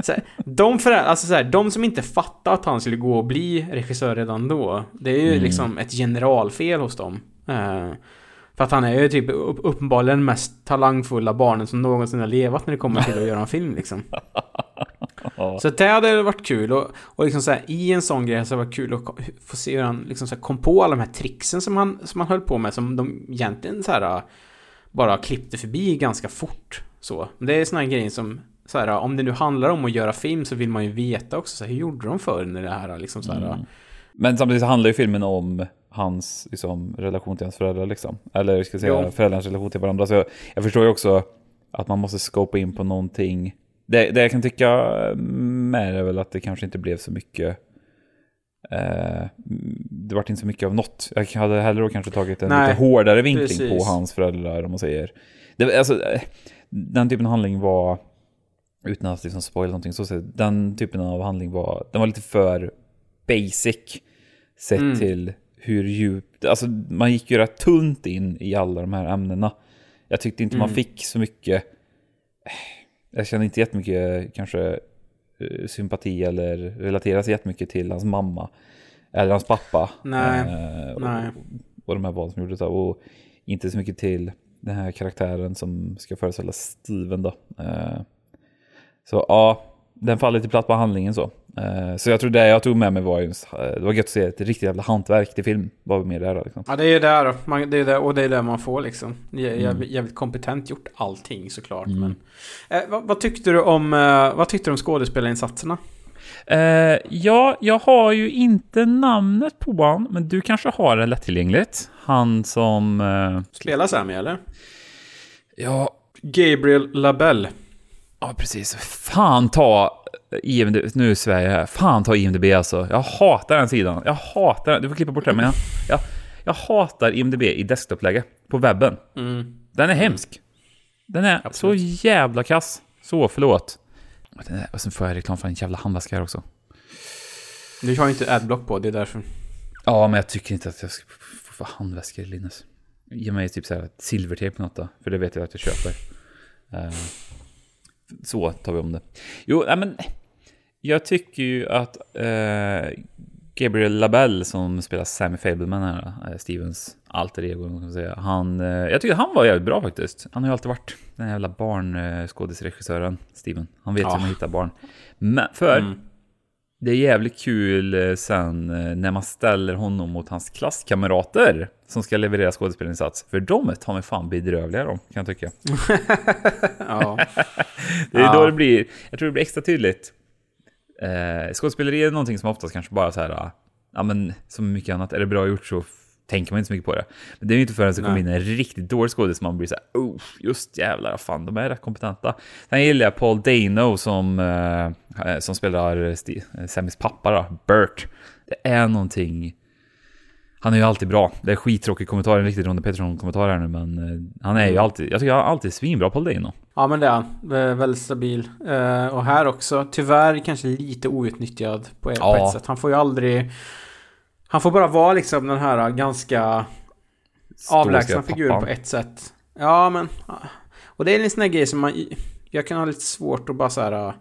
så de föräldrar, alltså så här, de som inte fattar att han skulle gå och bli regissör redan då, det är ju Mm. liksom ett generalfel hos dem. Eh, för att han är ju typ upp, uppenbarligen mest talangfulla barnen som någonsin har levat när det kommer till att göra en film liksom. Så det hade varit kul och, och liksom så här, i en sån grej så hade det varit kul att få se hur han liksom så kom på alla de här tricksen som han, som han höll på med som de egentligen så här bara klippte förbi ganska fort. Så. Men Det är såna här grejer som så här, om det nu handlar om att göra film så vill man ju veta också så här, hur gjorde de förr när det här liksom så här, Mm. Men samtidigt handlar ju filmen om hans liksom, relation till hans föräldrar liksom. Eller ska jag säga Jo. föräldrarnas relation till varandra. Så jag, jag förstår ju också att man måste scopa in på någonting. Det, det jag kan tycka med är väl att det kanske inte blev så mycket eh, det vart inte så mycket av något. Jag hade hellre kanske tagit en Nej, lite hårdare vinkling precis. på hans föräldrar om man säger. Det, alltså, eh, den typen av handling var, utan att liksom spoila någonting, så säga, den typen av handling var, den var lite för basic sett Mm. till hur djupt, alltså man gick ju rätt tunt in i alla de här ämnena. Jag tyckte inte man Mm. fick så mycket, jag kände inte jättemycket kanske eh, sympati eller relaterade så jättemycket till hans mamma. Eller hans pappa. Nej, Eh, och, nej. och de här valen som gjordes. Och inte så mycket till den här karaktären som ska föreställa Steven då. Eh, så ja, den faller lite platt på handlingen så. Eh, så jag tror det jag tog med mig var just, eh, det var gött att se ett riktigt jävla hantverk till film. Var mer där då, liksom. Ja, det är ju där. Man, det är där, och det är där man får liksom. Mm. Jävligt, jävligt kompetent gjort allting såklart. Men, eh, vad, vad tyckte du om, eh, vad tyckte du om skådespelarinsatserna? Eh, ja, jag har ju inte namnet på han, men du kanske har det lättillgängligt. Han som... Eh, Spelar Sammy eller? ja, Gabriel Labelle. ja, precis. Fan ta IMD... Nu är Sverige här. Fan ta IMDB alltså. Jag hatar den sidan. Jag hatar den. Du får klippa bort den, men jag, jag, jag hatar IMDB i desktopläge på webben. Mm. Den är hemsk. Den är Absolut. så jävla kass. Så förlåt. Och sen får jag reklam för en jävla handväska här också. Du har ju inte adblock på, det är därför. Ja, men jag tycker inte att jag ska få- handväskor, Linus. Ge mig typ så här silvertejp något då, för det vet jag att jag köper. Eh, så tar vi om det. Jo, nej men jag tycker ju att eh, Gabriel Labelle som spelar Sammy Fableman här, eh, Stevens alter ego, kan man säga. Han, eh, jag tycker han var jävligt bra faktiskt. Han har ju alltid varit den här jävla barnskådisregissören, Steven. Han vet Ja. hur man hittar barn. Men för Mm. det är jävligt kul eh, sen eh, när man ställer honom mot hans klasskamrater som ska leverera skådespelarinsats. För de är ta mig fan bedrövliga de, kan jag tycka. Ja. Det är Ja. då det blir, jag tror det blir extra tydligt. Eh, skådespeleri är någonting som oftast kanske bara så här, ah, ja men som mycket annat, är det bra gjort så tänker man inte så mycket på det. Men det är ju inte förrän det kommer in en riktigt dålig skådis som man blir så här, oh, just jävlar, fan, de är rätt kompetenta. Sen gillar jag Paul Dano som, eh, som spelar Sti- Sammys pappa då, Bert. Det är någonting, han är ju alltid bra. Det är skittråkig kommentar, en riktig Ronny Petersson-kommentar här nu, men eh, han är ju alltid, jag tycker han är alltid svinbra, Paul Dano. Ja men det är han. Vä- Väldigt stabil. Eh, och här också, tyvärr kanske lite outnyttjad på, på Ja. ett sätt. Han får ju aldrig... Han får bara vara liksom den här ganska avlägsna figuren på ett sätt. Ja men... ja. Och det är en sån här grej som man... Jag kan ha lite svårt att bara så här...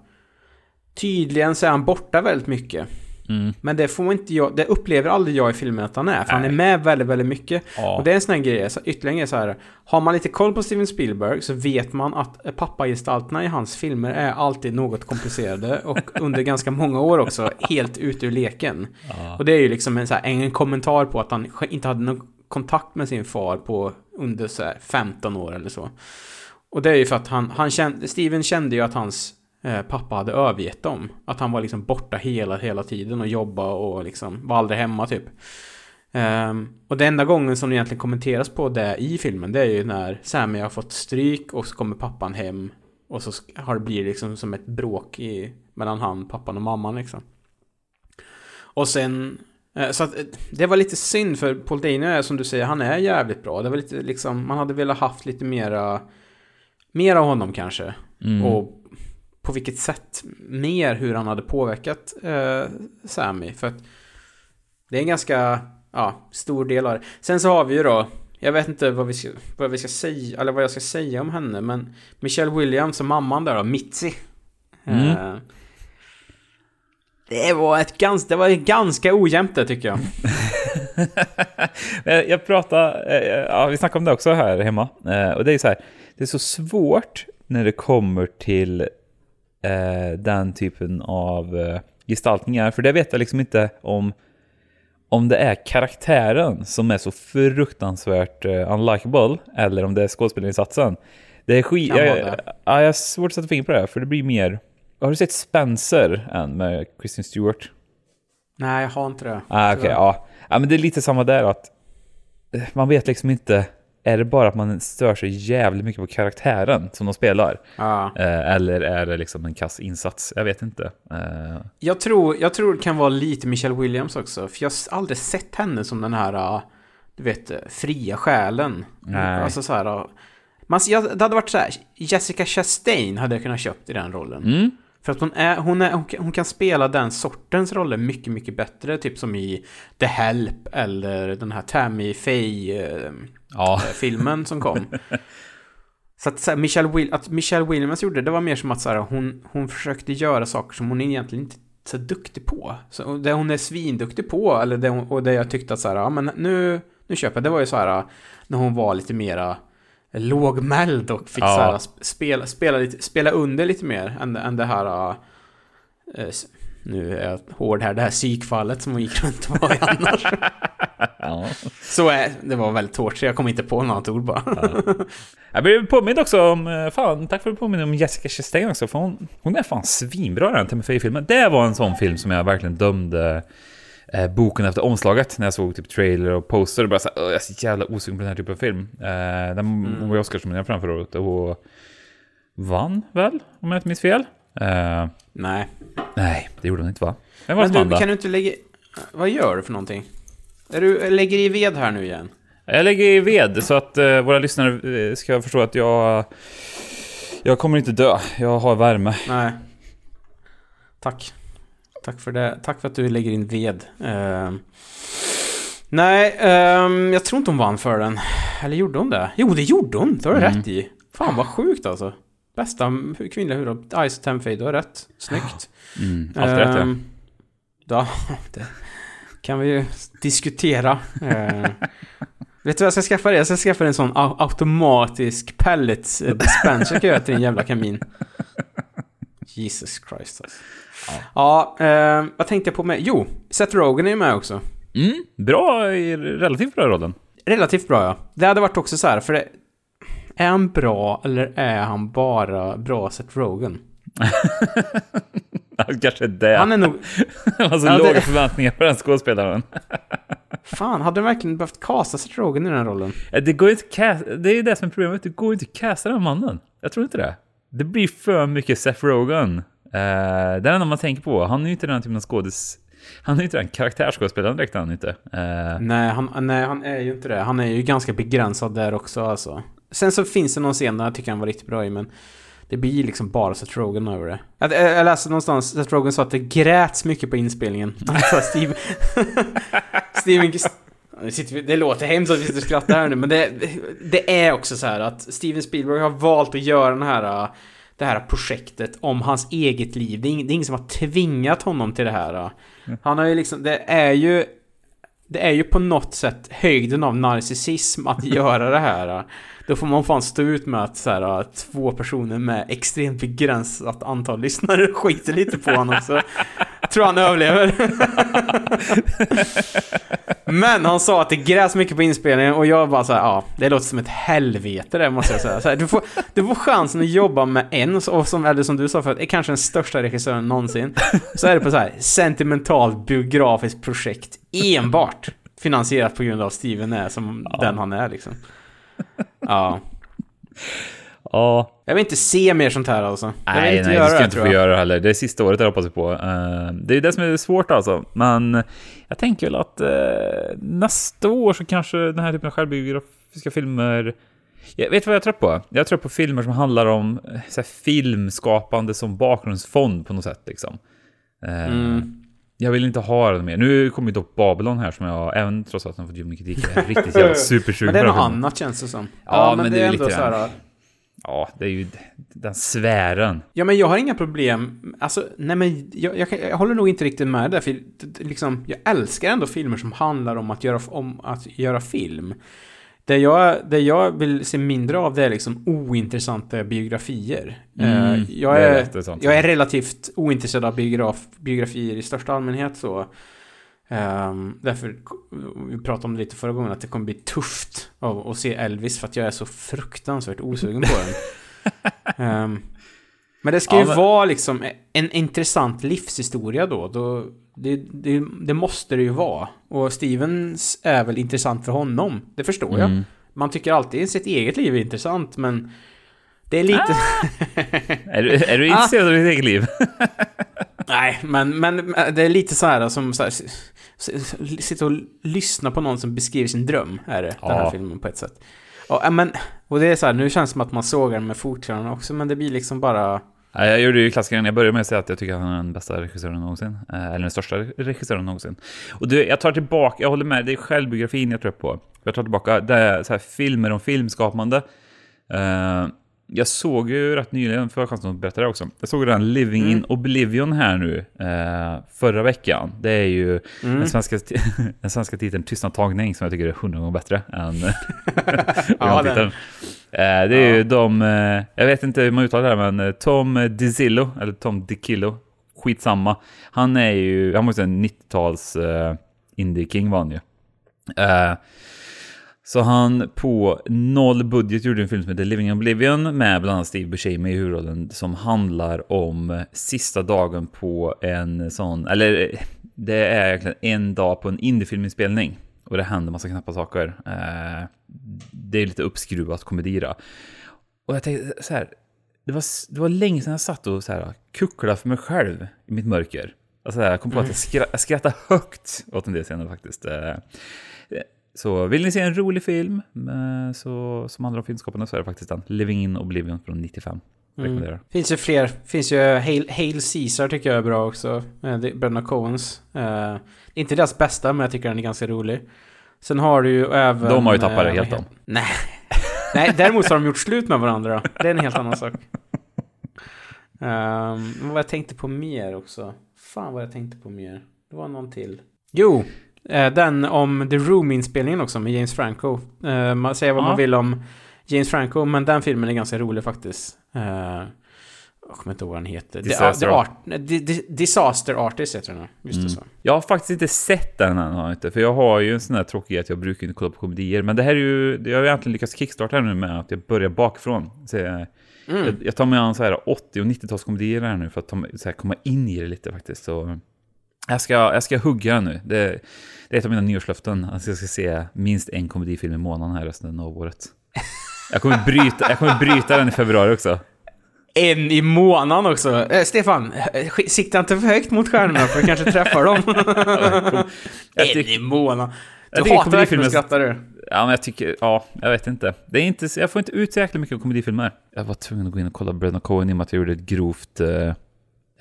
Tydligen så är han borta väldigt mycket. Mm. Men det får inte jag, det upplever aldrig jag i filmen att han är. För han är Nej. med väldigt, väldigt mycket. Ja. Och det är en sån här grej, så ytterligare en grej så här. Har man lite koll på Steven Spielberg så vet man att pappagestalterna i hans filmer är alltid något komplicerade och under ganska många år också helt ute ur leken. Och det är ju liksom en, så här, en kommentar på att han inte hade någon kontakt med sin far på under så här 15 år eller så. Och det är ju för att han, han kände, Steven kände ju att hans pappa hade övergett dem. Att han var liksom borta hela, hela tiden och jobbade och liksom var aldrig hemma typ. Ehm, och den enda gången som det egentligen kommenteras på det i filmen det är ju när Sammy har fått stryk och så kommer pappan hem och så har det blivit liksom som ett bråk i, mellan han, pappan och mamman liksom. Och sen eh, så att eh, det var lite synd för Paul Dano är som du säger, han är jävligt bra. Det var lite liksom, man hade velat haft lite mera, mer av honom kanske. Mm. Och på vilket sätt mer hur han hade påverkat eh, Sammy. För att det är en ganska ja, stor del av det. Sen så har vi ju då, jag vet inte vad vi ska, vad vi ska säga, eller vad jag ska säga om henne, men Michelle Williams och mamman där då, Mitzi. Mm. Eh, det var ett ganska, det var ganska ojämnt det tycker jag. Jag pratade, eh, ja, vi snackade om det också här hemma. Eh, Och det är så här, det är så svårt när det kommer till eh, den typen av eh, gestaltningar. För det vet jag liksom inte om, om det är karaktären som är så fruktansvärt eh, unlikable eller om det är skådespelarinsatsen. Det är skit... Jag, vara det. ja, jag har svårt att sätta fingret på det här, för det blir mer... Har du sett Spencer än med Kristen Stewart? Nej, jag har inte det. Ah, Tyvärr. ja. ja. men det är lite samma där att eh, man vet liksom inte, är det bara att man stör sig jävligt mycket på karaktären som de spelar? Ja. Eh, eller är det liksom en kass insats? Jag vet inte. Eh, Jag tror, jag tror det kan vara lite Michelle Williams också. För jag har aldrig sett henne som den här, uh, du vet, fria själen. Nej. Alltså så här, man, jag, det hade varit så här, Jessica Chastain hade jag kunnat köpt i den rollen. mm, För att hon, är, hon, är, hon, kan, hon kan spela den sortens roller mycket, mycket bättre. Typ som i The Help eller den här Tammy Faye-filmen ja. som kom. Så att, så här, Michelle Will, att Michelle Williams gjorde det var mer som att så här, hon, hon försökte göra saker som hon egentligen inte är så duktig på. Så, det hon är svinduktig på, eller det, hon- och det jag tyckte att så här, ja men nu, nu köper jag. Det var ju så här när hon var lite mera lågmäld och fick Ja. så här, sp- spela, spela, lite, spela under lite mer än, än det här äh, s- nu är jag hård här, det här psykfallet som hon gick runt och var i annars. ja. Så är, det var väldigt hårt, så jag kom inte på något annat ord bara. Jag blev påmind också om, eh, fan, tack för att du påminner om Jessica Chastain också, för hon, hon är fan svinbra i den Timmy Faye-filmen. Det var en sån film som jag verkligen dömde eh, boken efter omslaget när jag såg typ trailer och poster och bara såhär, jag är så jävla osugen på den här typen av film. Eh, den hon var ju Oscarsnominerad framför året och vann väl, om jag inte minns fel. Eh, Nej. nej, det gjorde hon inte va? Men som du, kan du inte lägga... Vad gör du för någonting? Är du, lägger i ved här nu igen? Jag lägger i ved så att eh, våra lyssnare eh, ska förstå att jag... Jag kommer inte dö, jag har värme. Nej. Tack. Tack för det. Tack för att du lägger in ved. Ehm. nej, ehm, jag tror inte hon vann för den. Eller gjorde hon det? Jo, det gjorde hon! Det har du Mm. rätt i. Fan vad sjukt alltså. Bästa kvinnliga huvudroll. Ice Temfade, du har rätt. Snyggt. Mm, allt rätt ja. Ehm, Ja, det kan vi ju diskutera. Ehm, vet du vad jag ska skaffa dig? Jag ska skaffa en sån au- automatisk pellets eh, dispenser kan jag göra till din jävla kamin. Jesus Christ alltså. Ja, ehm, vad tänkte jag på med? Jo, Seth Rogen är ju med också. Mm, bra, relativt bra i rollen. Relativt bra ja. Det hade varit också så här, för det, är han bra eller är han bara bra Seth Rogen? Kanske det. Han är nog... Han har så Ja, det- låga förväntningar på den skådespelaren. Fan, hade de verkligen behövt casta Seth Rogen i den rollen? Eh, Det går inte cast, det är ju det som är problemet, det går inte att casta den mannen. Jag tror inte det. Det blir för mycket Seth Rogen. Uh, det är det enda man tänker på. Han är ju inte den typen av skådis... Han är ju inte den karaktärsskådespelaren direkt, han inte. Uh... Nej han, nej, han är ju inte det. Han är ju ganska begränsad där också alltså. Sen så finns det någon scen där jag tycker han var riktigt bra i, men det blir liksom bara Seth Rogen över det. Jag, jag läste någonstans, Seth Rogen sa att det gräts mycket på inspelningen. Alltså, Steve... Steven... Det låter hemskt att vi sitter och skrattar här nu, men det, det är också så här att Steven Spielberg har valt att göra den här, det här projektet om hans eget liv. Det är, ing, det är ingen som har tvingat honom till det här. Han har ju liksom, det är ju det är ju på något sätt höjden av narcissism att göra det här. Då får man fan stå ut med att så här, två personer med extremt begränsat antal lyssnare skiter lite på honom så tror han överlever. Men han sa att det gräs mycket på inspelningen och jag bara så här, ja, det låter som ett helvete det måste jag säga. Så här, du, får, du får chansen att jobba med en, och som, eller som du sa förut, är kanske den största regissören någonsin. Så är det på så här sentimentalt biografiskt projekt enbart finansierat på grund av Steven är som den han är liksom. Ja. Ja, Jag vill inte se mer sånt här alltså. Nej, nej, du ska det, inte få göra det heller. Det är sista året jag hoppas vi på. Eh, det är det som är svårt alltså. Men jag tänker väl att eh, nästa år så kanske den här typen av självbiografiska filmer... Jag vet vad jag tror på? Jag tror på filmer som handlar om eh, så här, filmskapande som bakgrundsfond på något sätt. Liksom. Mm. Jag vill inte ha det mer. Nu kommer ju dock Babylon här som jag, även trots att den fått mycket kritik, är riktigt jävla supersugen Men det är något den annat känns det som. Ja, men det är ändå lite så här. Ja, det är ju den sfären. Ja, men jag har inga problem. Alltså, nej men jag, jag, jag håller nog inte riktigt med där. För det- det- liksom, jag älskar ändå filmer som handlar om att göra, om att göra film. Det jag, det jag vill se mindre av det är liksom ointressanta biografier. Mm, Eh, jag, är är, jag är relativt ointresserad av biograf, biografier i största allmänhet så. Ehm, därför, vi pratade om det lite förra gången, att det kommer bli tufft av att se Elvis för att jag är så fruktansvärt osugen på den. Ehm, men det ska Ja, ju men- vara liksom en intressant livshistoria då. då det, det, det måste det ju vara. Och Stevens är väl intressant för honom. Det förstår jag. Mm. Man tycker alltid sitt eget liv är intressant, men det är lite... Är du, är du intresserad av ditt eget liv? Nej, men, men det är lite så här som så här, sitta och lyssna på någon som beskriver sin dröm, är det, den här Ja. filmen på ett sätt. Och, ja, men, och det är så här, nu känns det som att man sågar med fotknölarna också, men det blir liksom bara... Ja, Jag gjorde ju klassikern, jag började med att säga att jag tycker att han är den bästa regissören någonsin. Eh, Eller den största regissören någonsin. Och du, jag tar tillbaka, jag håller med, det är självbiografin jag tror på. Jag tar tillbaka, det är så här filmer om filmskapande. Eh, jag såg ju rätt nyligen, för jag chansen att berätta det också. Jag såg den Living in Oblivion här nu, eh, förra veckan. Det är ju den, svenska, den svenska titeln Tystnadtagning som jag tycker är hundra gånger bättre än originaltiteln. Eh, det är ju de, eh, jag vet inte hur man uttalar det här, men eh, Tom DiZillo, eller Tom DiCillo, skitsamma. Han är ju, han ju en 90-tals uh, indie-king var han ju. Eh, så han på noll budget gjorde en film som heter Living in Oblivion med bland annat Steve Buscemi i huvudrollen som handlar om sista dagen på en sån, eller eh, det är egentligen en dag på en indiefilminspelning och det händer massa knappa saker. Eh, det är lite uppskruvat komedi då. Och jag tänkte så här, det var, det var länge sedan jag satt och så här, kucklade för mig själv i mitt mörker. Alltså, jag kom på att jag, skra, jag skrattade högt åt en del scener faktiskt. Eh, Så vill ni se en rolig film eh, så, som handlar om filmskapande så är det faktiskt den. Living in Oblivion från 95. Rekommenderar. Finns ju fler, finns ju Hail, Hail Caesar tycker jag är bra också. Bröderna Coens. Eh, inte deras bästa, men jag tycker den är ganska rolig. Sen har du ju även... De har ju tappat det eh, helt om. Nej. Nej, däremot så har de gjort slut med varandra. Det är en helt annan sak. Um, vad jag tänkte på mer också. Fan vad jag tänkte på mer. Det var någon till. Jo! eh, den om The Room-inspelningen också med James Franco. Eh, man säger vad Ja. man vill om James Franco, men den filmen är ganska rolig faktiskt. Eh, Jag kommer inte ihåg vad han heter. Disaster The, the art, di, di, Disaster Artist heter den. Just det så. Jag har faktiskt inte sett den än, inte. För jag har ju en sån här tråkighet, jag brukar inte kolla på komedier. Men det här är ju, jag har ju egentligen lyckats kickstarta nu med att jag börjar bakifrån. Så jag, jag, jag tar mig an så här 80 och 90-talskomedier här nu för att ta, här, komma in i det lite faktiskt. Så jag ska, jag ska hugga nu. Det, det är ett av mina nyårslöften. Att jag ska se minst en komedifilm i månaden här resten av året. Jag kommer bryta, jag kommer bryta den i februari också. En i månaden också. Eh, Stefan, sikta inte för högt mot stjärnorna för att kanske träffa dem. En i månaden. Du hatar verkligen komedifilmer- att skratta du. Ja, men jag tycker, ja, jag vet inte. Det är inte jag får inte ut så jäkla mycket komedifilmer. Jag var tvungen att gå in och kolla Bröderna Coen i och med att jag gjorde ett grovt eh,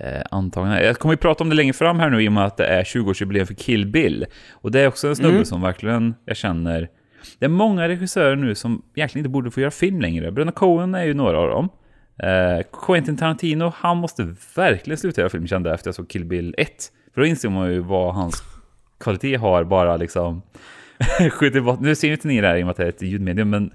eh, antagande. Jag kommer ju prata om det längre fram här nu i och med att det är 20-årsjubileum för Kill Bill. Och det är också en snubbe Mm. som verkligen jag känner... Det är många regissörer nu som egentligen inte borde få göra film längre. Bröderna Coen är ju några av dem. Eh, Quentin Tarantino, han måste verkligen sluta göra film kände jag efter jag såg Kill Bill 1. För då inser man ju vad hans kvalitet har bara liksom skjutit bort. Nu ser ju inte ni det här i och med att det är ett ljudmedium, men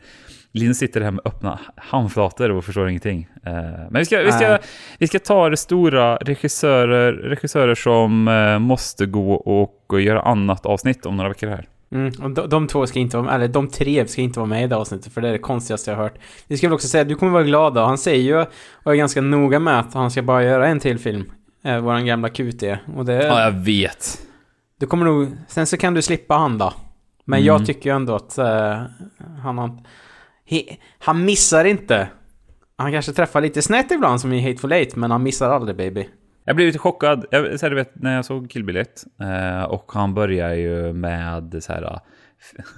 Linus sitter här med öppna handflator och förstår ingenting. Eh, Men vi ska, vi, ska, vi ska ta det stora regissörer, regissörer som eh, måste gå och göra annat avsnitt om några veckor här. Mm, de, de två ska inte vara med, eller de tre ska inte vara med i det avsnittet för det är det konstigaste jag har hört. Vi ska väl också säga du kommer vara glad då. Han säger ju, och är ganska noga med att han ska bara göra en till film. Eh, våran gamla QT. Och det... Ja, jag vet. Du kommer nog... Sen så kan du slippa han då. Men Mm. jag tycker ju ändå att eh, han har... He, han missar inte. Han kanske träffar lite snett ibland som i Hateful Eight, men han missar aldrig baby. Jag blev lite chockad jag, så här, du vet, när jag såg Kill Bill 1, eh, och han börjar ju med så här,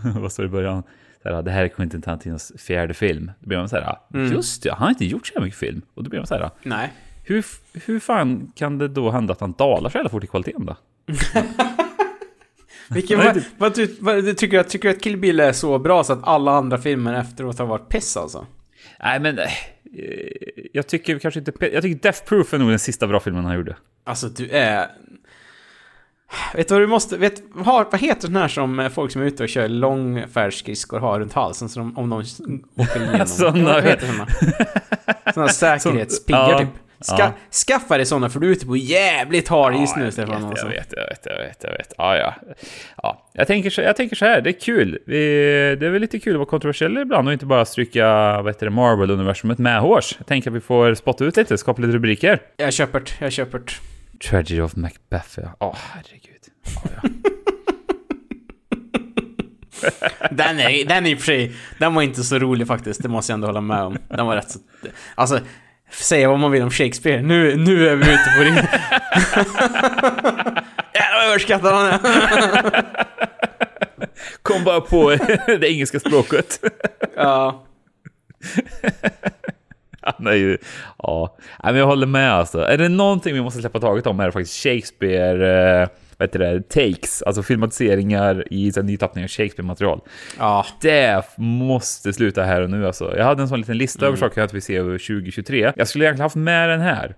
vad står det i början? Så här, det här är Quentin Tarantinos fjärde film. Då blir man så här, just det, han har inte gjort så mycket film. Och då blir man så här, Nej. hur, hur fan kan det då hända att han dalar så jävla fort i kvaliteten då? Vilken, vad, vad, du, vad, du tycker, tycker att Kill Bill är så bra så att alla andra filmer efteråt har varit piss alltså? Nej, men eh, jag tycker kanske inte... Jag tycker Death Proof är nog den sista bra filmen han gjorde. Alltså du är... Vet du vad du måste... Vet, har, vad heter den här som eh, folk som är ute och kör långfärdsskridskor har runt halsen så de, om de åker igenom? Vad heter såna? Såna säkerhetspiggar Ja, typ. Ska, ja. Skaffa dig såna för du är ute på jävligt hard is nu jag Stefan. vet, Alltså. jag vet, jag vet, jag vet, jag vet. Ja, ja. ja jag, tänker så, jag tänker så här, det är kul. Vi, det är väl lite kul att vara kontroversiell ibland och inte bara stryka vad heter det, Marvel-universumet med hårs. Jag tänker att vi får spotta ut lite, skapa lite rubriker. Jag köper det, jag köper det. Tragedy of Macbeth, ja. Åh, herregud. Ja, ja. Den är, den är i och för sig, den var inte så rolig faktiskt, det måste jag ändå hålla med om. Den var rätt så... Alltså, säga vad man vill om Shakespeare, nu, nu är vi ute på det. Jävlar vad överskattad han är. Kom bara på det engelska språket. Ja. Han är ju... Ja, men jag håller med alltså. Är det någonting vi måste släppa taget om är det faktiskt Shakespeare... Eh, vad heter det? Takes, alltså filmatiseringar i så här, nytappning av Shakespeare-material. Ja. Det måste sluta här och nu alltså. Jag hade en sån liten lista över saker jag inte vill se över 2023. Jag skulle egentligen haft med den här.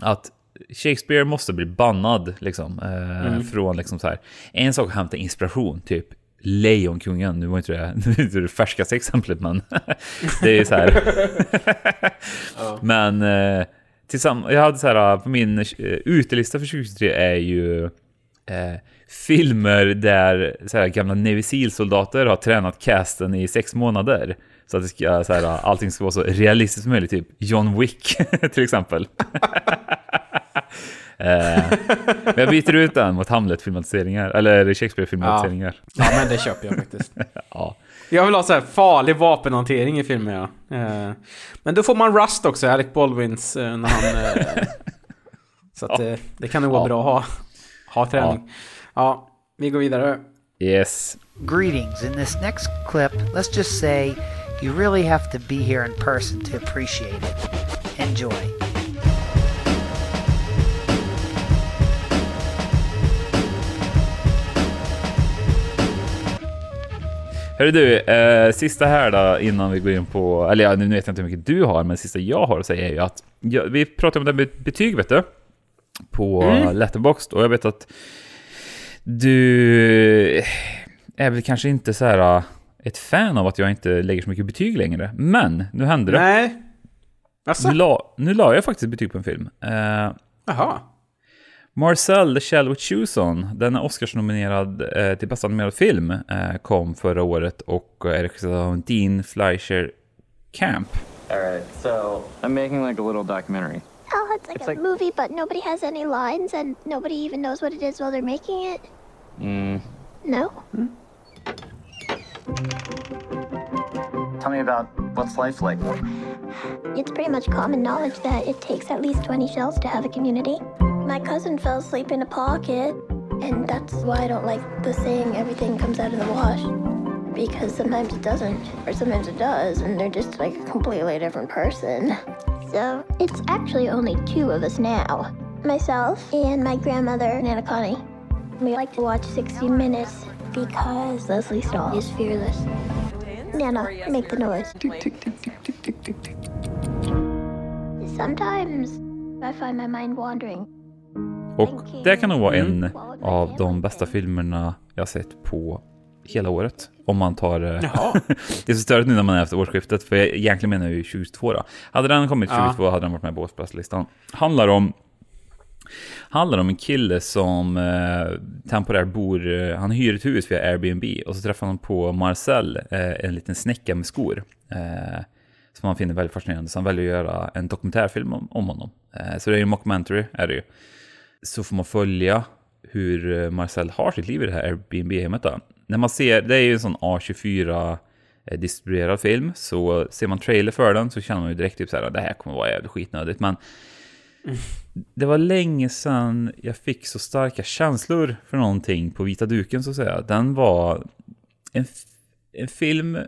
Att Shakespeare måste bli bannad liksom. Eh, Från liksom så här. En sak att hämta inspiration, typ Lejonkungen, nu var inte det, nu inte det färskaste exemplet men det är så här. Men eh, tillsammans, jag hade så här på min eh, utelista för 2023 är ju eh, filmer där så här, gamla Navy Seal-soldater har tränat casten i sex månader. Så att det ska, så här, allting ska vara så realistiskt som möjligt, typ John Wick till exempel. eh, men jag byter ut den mot Hamlet-filmatiseringar, eller Shakespeare-filmatiseringar. ja, men det köper jag faktiskt. Ja. Jag vill ha så här farlig vapenhantering i filmer, ja. Eh, Men då får man Rust också, Alec Baldwins, eh, när han... eh, Så att eh, det kan nog vara Ja. bra att ha, ha träning. Ja, vi går vidare. Yes. Greetings. In this next clip, let's just say you really have to be here in person to appreciate it. Enjoy. Hörru du, eh, sista här då innan vi går in på, eller ja, nu vet jag inte hur mycket du har, men sista jag har att säga är ju att ja, vi pratade om det med betyg vet du, på Letterboxd och jag vet att du är väl kanske inte så här äh, ett fan av att jag inte lägger så mycket betyg längre, men nu hände det. Nej. Asså? Nu la, nu la jag faktiskt betyg på en film. Eh, Jaha. Marcel, The Shell With Shoes On, den är Oscars-nominerad eh, till bästa animerad film, eh, kom förra året och är regisserad av Dean Fleischer Camp. All right, so I'm making like a little documentary. Oh, it's like It's a like- movie, but nobody has any lines and nobody even knows what it is while they're making it. Mm. No? Tell me about what's life like. It's pretty much common knowledge that it takes at least 20 shells to have a community. My cousin fell asleep in a pocket, and that's why I don't like the saying everything comes out of the wash. Because sometimes it doesn't, or sometimes it does, and they're just like a completely different person. So it's actually only two of us now myself and my grandmother, Nana Connie. We like to watch 60 Minutes because Leslie Stahl is fearless. Nana, make the noise. Sometimes I find my mind wandering. Och det kan nog vara en av de bästa filmerna jag sett på hela året. Om man tar... eh, det är så störigt nu när man är efter årsskiftet, för jag egentligen menar jag ju 22 då. Hade den kommit Ja. 22 hade den varit med på årsbästlistan. Handlar om... Handlar om en kille som eh, temporärt bor, eh, han hyr ett hus via Airbnb och så träffar han på Marcel, eh, en liten snäcka med skor. Eh, som han finner väldigt fascinerande, så han väljer att göra en dokumentärfilm om, om honom. Eh, så det är ju en mockumentary, är det ju. Så får man följa hur Marcel har sitt liv i det här Airbnb-hemmet. När man ser, det är ju en sån A24 eh, distribuerad film, så ser man trailer för den så känner man ju direkt typ så här, det här kommer vara jävligt skitnödigt. Men det var länge sedan jag fick så starka känslor för någonting på vita duken så att säga. Den var en, en film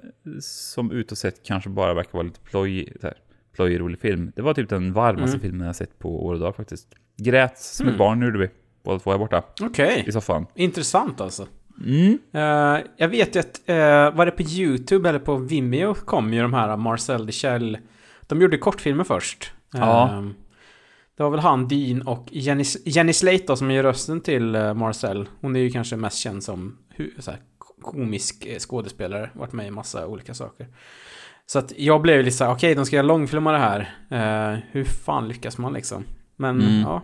som utåt sett kanske bara verkar vara lite ploj, så här, plojig rolig film. Det var typ den varmaste Mm. filmen jag sett på år och dag faktiskt. Grät som Mm. ett barn gjorde vi. Båda två är borta. Okej. I soffan. Intressant alltså. Mm. Eh, jag vet ju att, uh, var det på YouTube eller på Vimeo kom ju de här Marcel Deschel. De gjorde kortfilmer först. Ja. Eh, det var väl han, Dean och Jenny, Jenny Slate då, som gör rösten till Marcel. Hon är ju kanske mest känd som så här, komisk skådespelare. Varit med i massa olika saker. Så att jag blev lite såhär, okej de ska göra långfilmer det här. Hur fan lyckas man liksom? Men Mm. ja.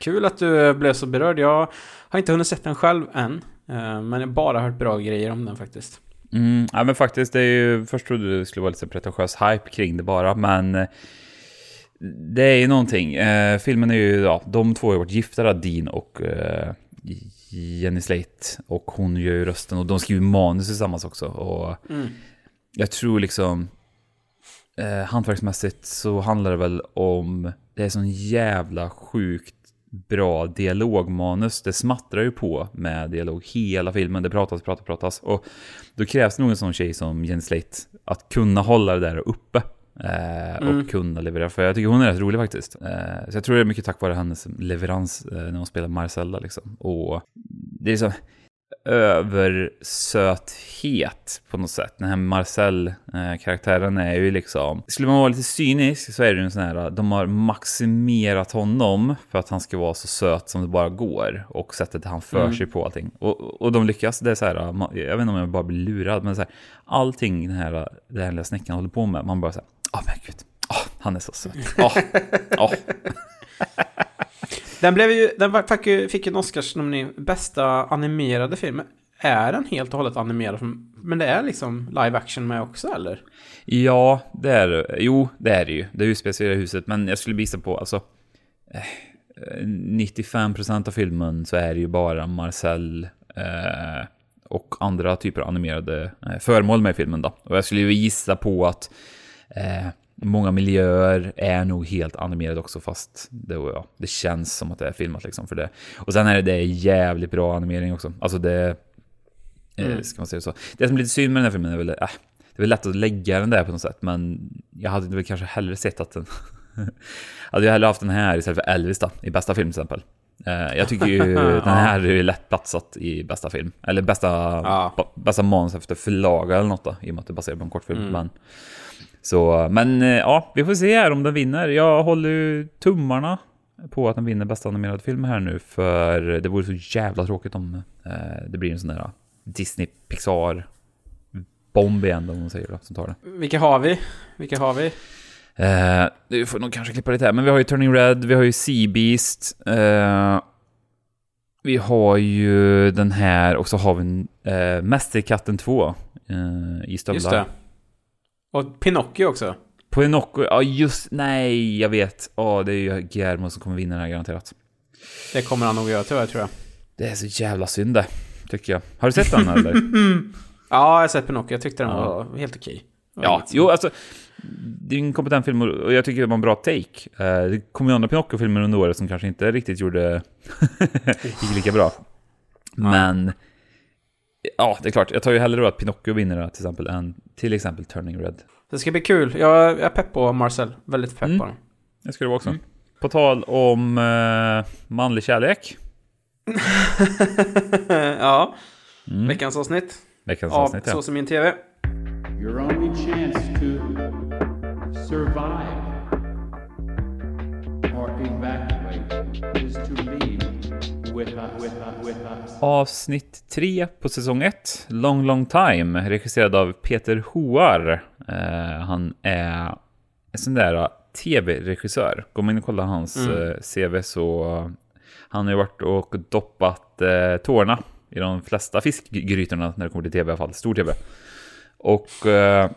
Kul att du blev så berörd. Jag har inte hunnit sett den själv än. Eh, Men jag har bara hört bra grejer om den faktiskt. Mm, ja men faktiskt, det är ju, först trodde det skulle vara lite pretentiös hype kring det bara, men eh, det är ju någonting. Eh, filmen är ju, ja, de två har ju varit gifta, Dean och eh, Jenny Slate, och hon gör ju rösten, och de skriver manus tillsammans också. Och Mm. jag tror liksom, eh, hantverksmässigt så handlar det väl om, det är sån jävla sjukt bra dialogmanus. Det smattrar ju på med dialog hela filmen. Det pratas, pratas, pratas. Och då krävs det nog en sån tjej som Jenny Slate att kunna hålla det där uppe. Eh, Mm. Och kunna leverera. För jag tycker hon är rätt rolig faktiskt. Eh, så jag tror det är mycket tack vare hennes leverans eh, när hon spelar Marcella liksom. Och det är så översöthet på något sätt. Den här Marcel-karaktären är ju liksom... Skulle man vara lite cynisk så är det ju en sån här... De har maximerat honom för att han ska vara så söt som det bara går. Och sättet han för Mm. sig på allting. Och, och de lyckas. Det är så här... Jag vet inte om jag bara blir lurad, men så här, allting den här, den här lilla snäckan håller på med. Man bara så här... Åh men gud. Åh, han är så söt. Åh, åh. Den blev ju, den fick ju, fick ju en Oscarsnominering, bästa animerade film. Är den helt och hållet animerad? Men det är liksom live action med också eller? Ja, det är det. Jo, det är det ju. Det är ju speciella huset, men jag skulle visa på, alltså... Eh, 95% av filmen så är det ju bara Marcel eh, och andra typer av animerade eh, föremål med i filmen då. Och jag skulle ju gissa på att eh, många miljöer är nog helt animerade också, fast det, ja, det känns som att det är filmat liksom för det. Och sen är det, det är jävligt bra animering också. Alltså det... Eh, Mm. Ska man säga så. Det som är lite synd med den här filmen är väl, äh, det är väl lätt att lägga den där på något sätt, men jag hade väl kanske hellre sett att den... hade jag hellre haft den här istället för Elvis då, i bästa film till exempel. Eh, jag tycker ju den här är lätt platsat i bästa film. Eller bästa, ba- bästa manus efter förlaga eller något då, i och med att det är baserat på en kortfilm. Mm. Men, så, men eh, ja, vi får se här om den vinner. Jag håller ju tummarna på att den vinner bästa animerad film här nu, för det vore så jävla tråkigt om eh, det blir en sån där Disney Pixar bomb igen, om man säger då, som tar det. Vilka har vi? Vilka har vi? Eh, du får nog kanske klippa lite här, men vi har ju Turning Red, vi har ju Sea Beast. Eh, vi har ju den här och så har vi eh, Mästerkatten 2 eh, i stövlar. Och Pinocchio också. Pinocchio, ja just, nej jag vet. Ja, det är ju Guillermo som kommer vinna den här garanterat. Det kommer han nog göra tyvärr tror jag. Det är så jävla synd det, tycker jag. Har du sett den eller? Ja, jag har sett Pinocchio. Jag tyckte den Ja. var helt okej. Var Ja, jo alltså. Det är en kompetent film och jag tycker det var en bra take. Eh, Det kom ju andra Pinocchio-filmer under året som kanske inte riktigt gjorde... gick lika bra. Men... Ja, det är klart. Jag tar ju hellre då att Pinocchio vinner till exempel än till exempel Turning Red. Det ska bli kul. Jag är pepp på Marcel. Väldigt pepp Mm. på den. Det ska det vara också. På tal om eh, manlig kärlek. ja. Mm. Veckans avsnitt. Veckans Av avsnitt, ja. Så som min TV. Your only chance to survive or evacuate Avsnitt 3 på säsong 1, Long Long Time, regisserad av Peter Hoar. Eh, han är en sån där eh, tv-regissör. Går man in och kollar hans Mm. eh, CV så... Han har ju varit och doppat eh, tårna i de flesta fiskgrytorna när det kommer till tv i alla fall. Stor tv. Och... Eh,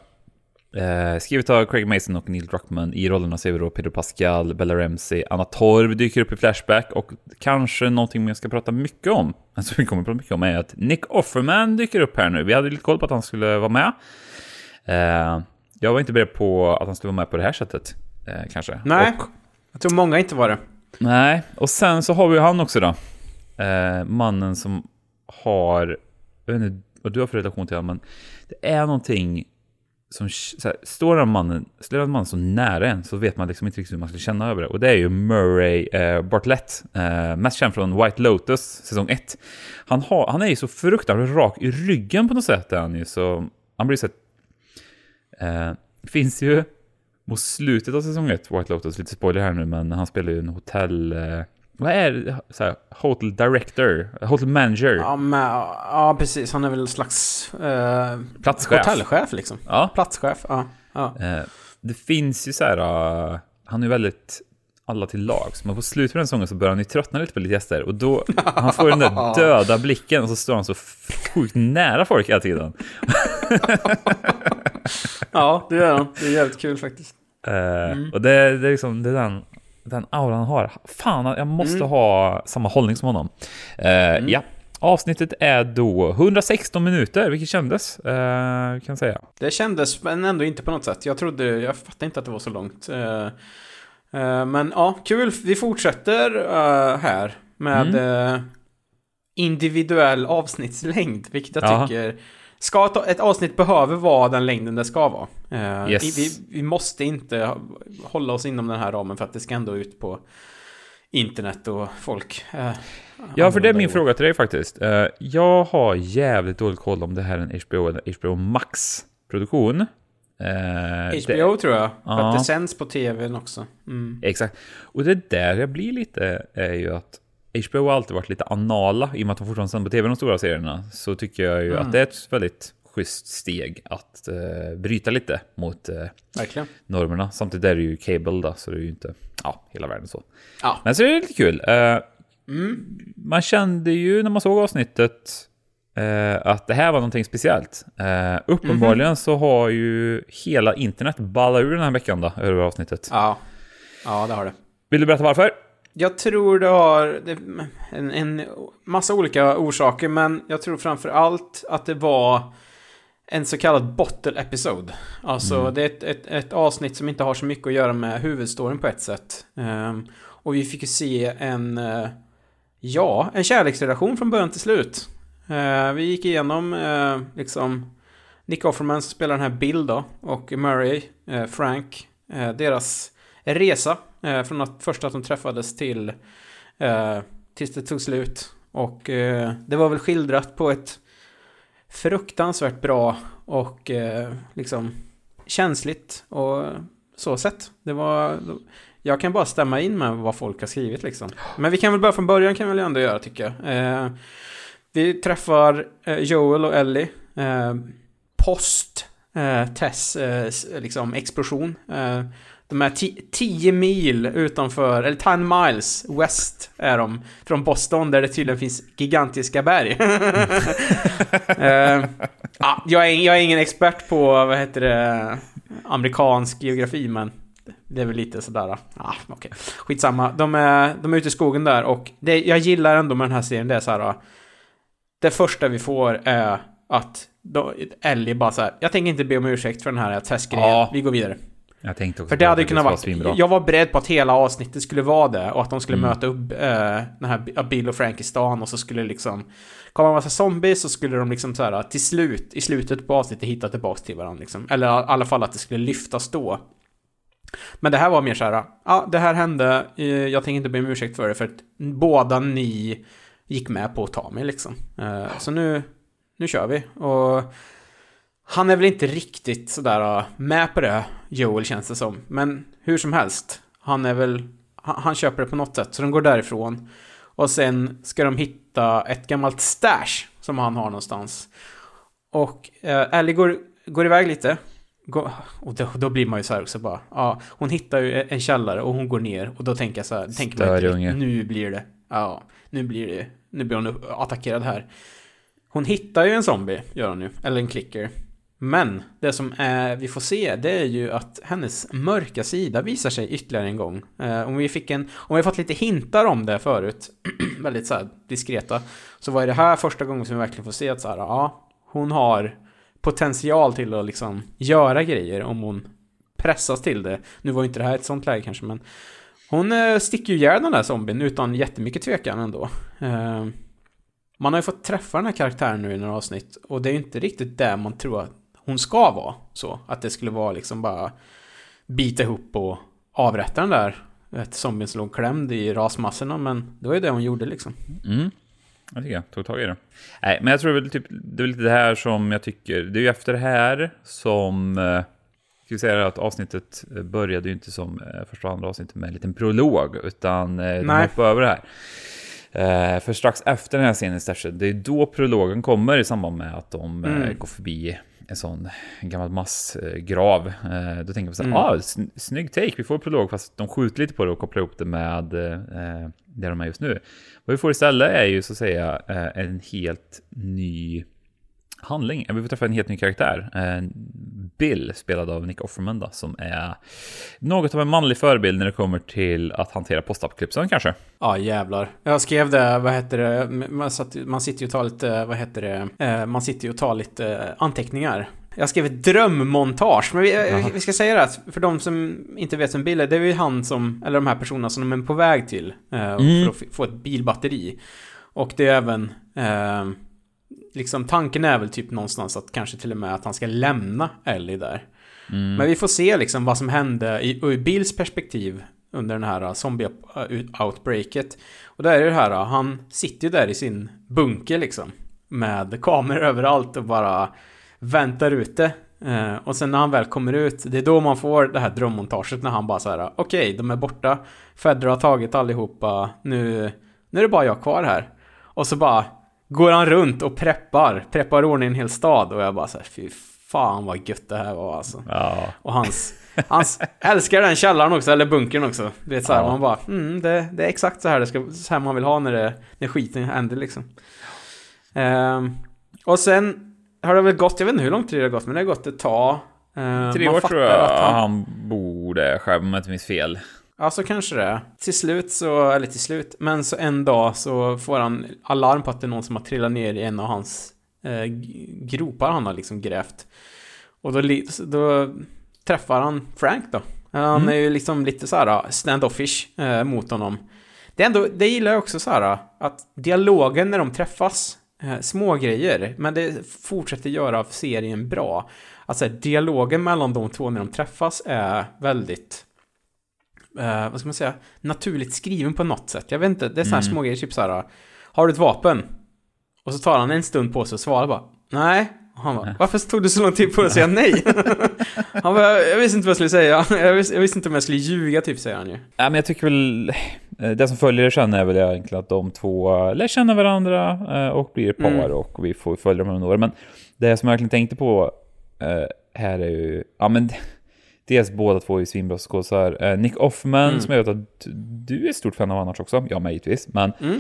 Eh, skrivet av Craig Mason och Neil Druckmann. I rollerna ser vi då Pedro Pascal, Bella Ramsey, Anna Torv dyker upp i Flashback och kanske någonting jag ska prata mycket om, alltså vi kommer att prata mycket om, är att Nick Offerman dyker upp här nu. Vi hade lite koll på att han skulle vara med. Eh, jag var inte beredd på att han skulle vara med på det här sättet, eh, kanske. Nej. Och, Jag tror många inte var det. nej, och sen så har vi han också då. Eh, mannen som har, jag vet inte vad du har för relation till honom, men det är någonting som, så här, står den mannen, står den mannen så nära en så vet man liksom inte riktigt hur man ska känna över det. Och det är ju Murray eh, Bartlett, eh, mest känd från White Lotus, säsong 1. Han, har, han är ju så fruktansvärt rak i ryggen på något sätt. Är han, ju, så, han blir så eh, finns ju mot slutet av säsong 1, White Lotus, lite spoiler här nu, men han spelar ju en hotell... Eh, vad är det? Så här, hotel director? Hotel manager? Ja, men, ja, precis. Han är väl en slags... Eh, Platschef. Hotellchef liksom. Ja. Platschef, ja. ja. Eh, det finns ju så här, uh, han är väldigt alla till lags, men på slutet av den säsongen så börjar han ju tröttna lite på lite gäster och då, han får den där döda blicken och så står han så sjukt nära folk hela tiden. ja, det gör han. Det är jävligt kul faktiskt. Eh, Mm. Och det, det är liksom, det är den, den auran han har. Fan, jag måste Mm. ha samma hållning som honom. Eh, Ja, avsnittet är då 116 minuter, vilket kändes, eh, kan jag säga. Det kändes, men ändå inte på något sätt. Jag trodde, jag fattade inte att det var så långt. Eh, eh, men ja, kul. Vi fortsätter eh, här med eh, individuell avsnittslängd, vilket jag Ja. tycker Ska ett, avsnitt behöver vara den längden det ska vara. Eh, Yes. vi, vi måste inte hålla oss inom den här ramen för att det ska ändå ut på internet och folk. eh, Ja, för det är min ord. fråga till dig faktiskt. Eh, Jag har jävligt dålig koll om det här är en HBO eller HBO Max-produktion. HBO tror jag, för att det sänds på tvn också. Mm. Exakt. Och det där jag blir lite är ju att HBO har alltid varit lite anala i och med att de fortfarande sänder på tv de stora serierna. Så tycker jag ju Mm. att det är ett väldigt schysst steg att eh, bryta lite mot eh, normerna. Samtidigt är det ju cable då, så det är ju inte ja, hela världen så. Ja. Men så är det lite kul. Eh, Mm. Man kände ju när man såg avsnittet eh, att det här var någonting speciellt. Eh, uppenbarligen så har ju hela internet ballat ur den här veckan då, över avsnittet. Ja. ja, det har det. Vill du berätta varför? Jag tror det har en, en massa olika orsaker, men jag tror framför allt att det var en så kallad bottle episode. Alltså Mm. det är ett, ett, ett avsnitt som inte har så mycket att göra med huvudstoryn på ett sätt. Ehm, och vi fick ju se en, eh, ja, en kärleksrelation från början till slut. Eh, vi gick igenom eh, liksom Nick Offerman spelar den här Bill då, och Murray, eh, Frank, deras resa eh, från att första att de träffades till eh, tills det tog slut. Och eh, det var väl skildrat på ett fruktansvärt bra och eh, liksom känsligt och så sätt. Det var... Jag kan bara stämma in med vad folk har skrivit liksom. Men vi kan väl börja från början kan vi väl ändå göra tycker jag. Eh, vi träffar eh, Joel och Ellie. Eh, post eh, Tess eh, liksom explosion. Eh, de är 10 mil utanför, eller 10 miles west är de från Boston där det tydligen finns gigantiska berg. uh, ja, jag, är, jag är ingen expert på, vad heter det, amerikansk geografi men det är väl lite sådär, ah, okej. Okay. Skitsamma. De är, de är ute i skogen där och det jag gillar ändå med den här serien det är så här. Det första vi får är att Ellie bara så här, jag tänker inte be om ursäkt för den här testgrejen, ja. vi går vidare. Jag tänkte också För det hade kunnat vara... Jag var beredd på att hela avsnittet skulle vara det och att de skulle Mm. möta upp äh, den här Bill och Frank i stan och så skulle liksom komma en massa zombies så skulle de liksom så här till slut, i slutet på avsnittet hitta tillbaks till varandra liksom. Eller i alla fall att det skulle lyftas då. Men det här var mer så här, ja det här hände, eh, jag tänker inte be om ursäkt för det för att båda ni gick med på att ta mig liksom. Eh, Så nu, nu kör vi. Och han är väl inte riktigt sådär uh, med på det, Joel känns det som. Men hur som helst, han är väl, han, han köper det på något sätt. Så de går därifrån. Och sen ska de hitta ett gammalt stash som han har någonstans. Och eh, Ellie går, går iväg lite. Går, och då, då blir man ju så här också bara, ja, hon hittar ju en källare och hon går ner. Och då tänker jag så här, tänker man inte, nu blir det, ja, nu blir det, nu blir hon attackerad här. Hon hittar ju en zombie, gör hon ju. Eller en klicker. Men det som är, vi får se, det är ju att hennes mörka sida visar sig ytterligare en gång. Eh, om vi fick en, om vi fått lite hintar om det förut, väldigt så här diskreta, så var det här första gången som vi verkligen får se att så här, ja, hon har potential till att liksom göra grejer om hon pressas till det. Nu var ju inte det här ett sånt läge kanske, men hon eh, sticker ju ihjäl den där zombien utan jättemycket tvekan ändå. Eh, man har ju fått träffa den här karaktären nu i några avsnitt och det är ju inte riktigt det man tror att hon ska vara så. Att det skulle vara liksom bara bita ihop och avrätta den där ett zombien som låg klämd i rasmassorna men det var ju det hon gjorde liksom. Mm. Jag tycker jag tog tag i det. Nej, men jag tror väl typ, det är lite det här som jag tycker, det är ju efter det här som, eh, ska vi säga att avsnittet började ju inte som eh, första och andra avsnittet med en liten prolog, utan eh, de Nej. hoppade över det här. Eh, för strax efter den här scenen i Stashet, det är då prologen kommer i samband med att de eh, Mm. går förbi en sån gammal massgrav. Eh, då tänker man så här, Mm. ah, sn- snygg take, vi får prolog, fast de skjuter lite på det och kopplar ihop det med eh, där de är just nu. Vad vi får istället är ju så att säga eh, en helt ny handling. Vi får träffa en helt ny karaktär. Eh, Bill, spelad av Nick Offerman, då, som är något av en manlig förebild när det kommer till att hantera postapokalypsen kanske. Ja jävlar. Jag skrev det, vad heter det, man, satt, man sitter ju och tar lite, vad heter det, eh, man sitter ju och tar lite eh, anteckningar. Jag skrev ett drömmontage, men vi, vi ska säga det, att för de som inte vet vem Bill är, det är ju han som, eller de här personerna som de är på väg till Mm. för att få ett bilbatteri. Och det är även, eh, liksom tanken är väl typ någonstans att kanske till och med att han ska lämna Ellie där. Mm. Men vi får se liksom vad som hände i, ur Bills perspektiv under den här uh, zombie-outbreaket. Och där är det här, uh, han sitter ju där i sin bunker liksom. Med kameror överallt och bara väntar ute. Eh, och sen när han väl kommer ut, det är då man får det här drömmontaget när han bara så här, okej, de är borta. Fedra har tagit allihopa, nu, nu är det bara jag kvar här. Och så bara går han runt och preppar, preppar ordning en hel stad och jag bara så här, fy fan vad gött det här var alltså. Ja. Och hans, hans älskar den källaren också, eller bunkern också. Du vet så här, Ja. man bara, mm, det, det är exakt så här det ska, så här man vill ha när, det, när skiten händer liksom. Ehm, och sen har det väl gått, jag vet inte hur lång tid det har gått, men det har gått ett tag. Ehm, Tre år tror jag att han- han bor där själv, om jag inte minns fel. Ja, så kanske det är. Till slut så, eller till slut, men så en dag så får han alarm på att det är någon som har trillat ner i en av hans eh, gropar han har liksom grävt. Och då, då träffar han Frank då. Han Mm. är ju liksom lite så här stand-offish eh, mot honom. Det, är ändå, det gillar jag också så här att dialogen när de träffas, eh, små grejer, men det fortsätter göra serien bra. Alltså dialogen mellan de två när de träffas är väldigt eh, vad ska man säga, naturligt skriven på något sätt. Jag vet inte, det är sådana här Mm. små grejer, typ så här. Har du ett vapen? Och så tar han en stund på sig och svarar bara, nej. Och han bara, varför tog du så lång tid på att säga nej? han bara, jag visste inte vad jag skulle säga. Jag visste, jag visste inte om jag skulle ljuga, typ, säger han ju. Ja, men jag tycker väl, eh, det som följer sen är väl egentligen att de två lär känna varandra eh, och blir par Mm. och vi får följa dem några år. Men det som jag verkligen tänkte på eh, här är ju, ja men Dels båda två är svinbra skådisar. Eh, Nick Offerman, Mm. som jag vet att du är ett stort fan av annars också. Ja, mig givetvis. Men Mm.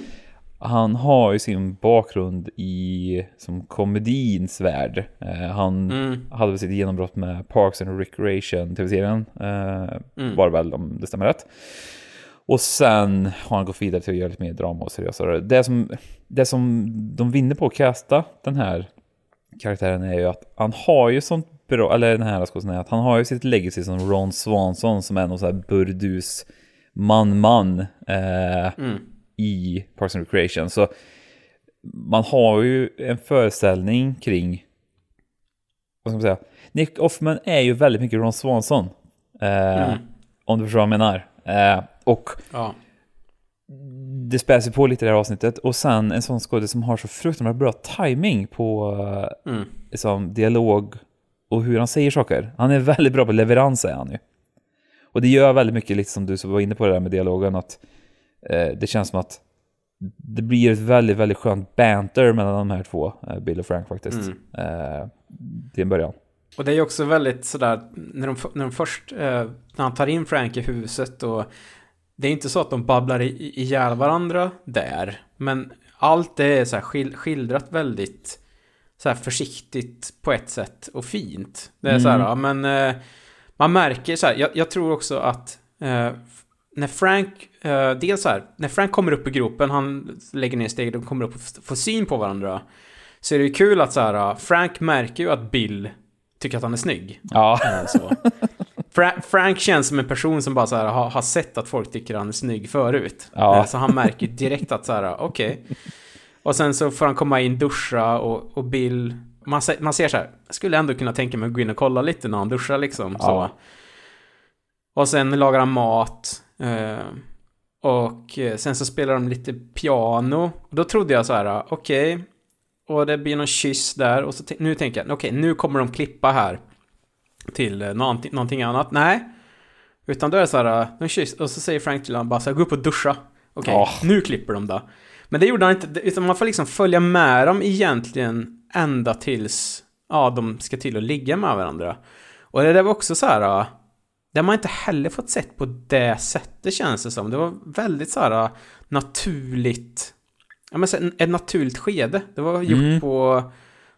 han har ju sin bakgrund i som komedins värld. Eh, han Mm. hade väl sitt genombrott med Parks and Recreation, tv-serien. Eh, Mm. Var det väl, om det stämmer rätt. Och sen har han gått vidare till att göra lite mer drama och seriösare. Det som, det som de vinner på att casta den här karaktären är ju att han har ju sånt bra, eller den här skådespelaren, att han har ju sitt legacy som Ron Swanson som är någon sån här burdus man-man eh, Mm. i Parks and Recreation. Så man har ju en föreställning kring, vad ska man säga, Nick Offerman är ju väldigt mycket Ron Swanson. Eh, Mm. Om du förstår vad jag menar. Eh, och Ja. det späs ju på lite i det här avsnittet. Och sen en sån skådespelare som har så fruktansvärt bra timing på eh, Mm. liksom, dialog och hur han säger saker. Han är väldigt bra på leverans är han ju. Och det gör väldigt mycket, lite som du var inne på det där med dialogen, att eh, det känns som att det blir ett väldigt, väldigt skönt banter mellan de här två, eh, Bill och Frank faktiskt. Mm. Eh, till en början. Och det är också väldigt sådär, när de, när de först, eh, när han tar in Frank i huset och det är inte så att de babblar i- ihjäl varandra där, men allt det är så här skil, skildrat väldigt så här försiktigt på ett sätt och fint. Det är så här, Mm. ja, men eh, man märker så här, jag, jag tror också att eh, när Frank, eh, dels så här, när Frank kommer upp i gropen, han lägger ner steg, de kommer upp och får syn på varandra. Så är det ju kul att så här, Frank märker ju att Bill tycker att han är snygg. Ja. Eh, Så. Fra- Frank känns som en person som bara så här, har, har sett att folk tycker han är snygg förut. Ja. Eh, Så han märker direkt att så här, okej. Och sen så får han komma in, duscha och, och Bill... Man, se- man ser så här, jag skulle ändå kunna tänka mig att gå in och kolla lite när han duschar liksom. Så. Ja. Och sen lagar han mat. Eh, och eh, sen så spelar de lite piano. Och då trodde jag så här, okej. Och det blir någon kyss där. Och så nu tänker jag, okej, nu kommer de klippa här. Till eh, någonting, någonting annat. Nej. Utan då är det så här, eh, en kyss. Och så säger Frank till honom bara så här, gå upp och duscha. Okej, Ja. nu klipper de då. Men det gjorde han inte, utan man får liksom följa med dem egentligen ända tills, ja, de ska till att ligga med varandra. Och det där var också så här, ja, det har man inte heller fått sett på det sättet känns det som. Det var väldigt så här naturligt, ja men ett naturligt skede. Det var gjort Mm. på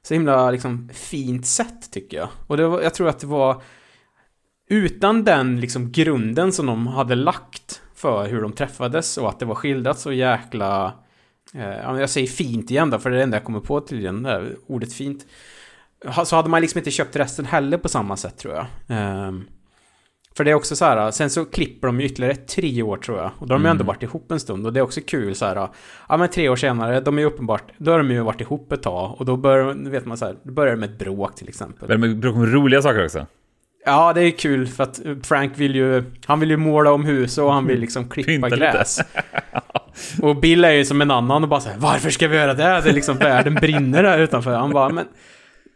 så himla liksom fint sätt tycker jag. Och det var, jag tror att det var utan den liksom grunden som de hade lagt för hur de träffades och att det var skildrat så jäkla jag säger fint igen då, för det är det enda jag kommer på tydligen, det här ordet fint. Så hade man liksom inte köpt resten heller på samma sätt tror jag. Ehm, för det är också så här, sen så klipper de ju ytterligare tre år tror jag. Och då har de ju ändå Mm. varit ihop en stund. Och det är också kul så här, ja men tre år senare, de är ju uppenbart, då har de ju varit ihop ett tag. Och då börjar, vet man så här, då börjar det med ett bråk till exempel. Men det bråkar med roliga saker också. Ja, det är kul för att Frank vill ju, han vill ju måla om huset och han vill liksom klippa gräs. Och Bill är ju som en annan och bara säger varför ska vi göra det? Det är liksom världen brinner där utanför. Han bara, men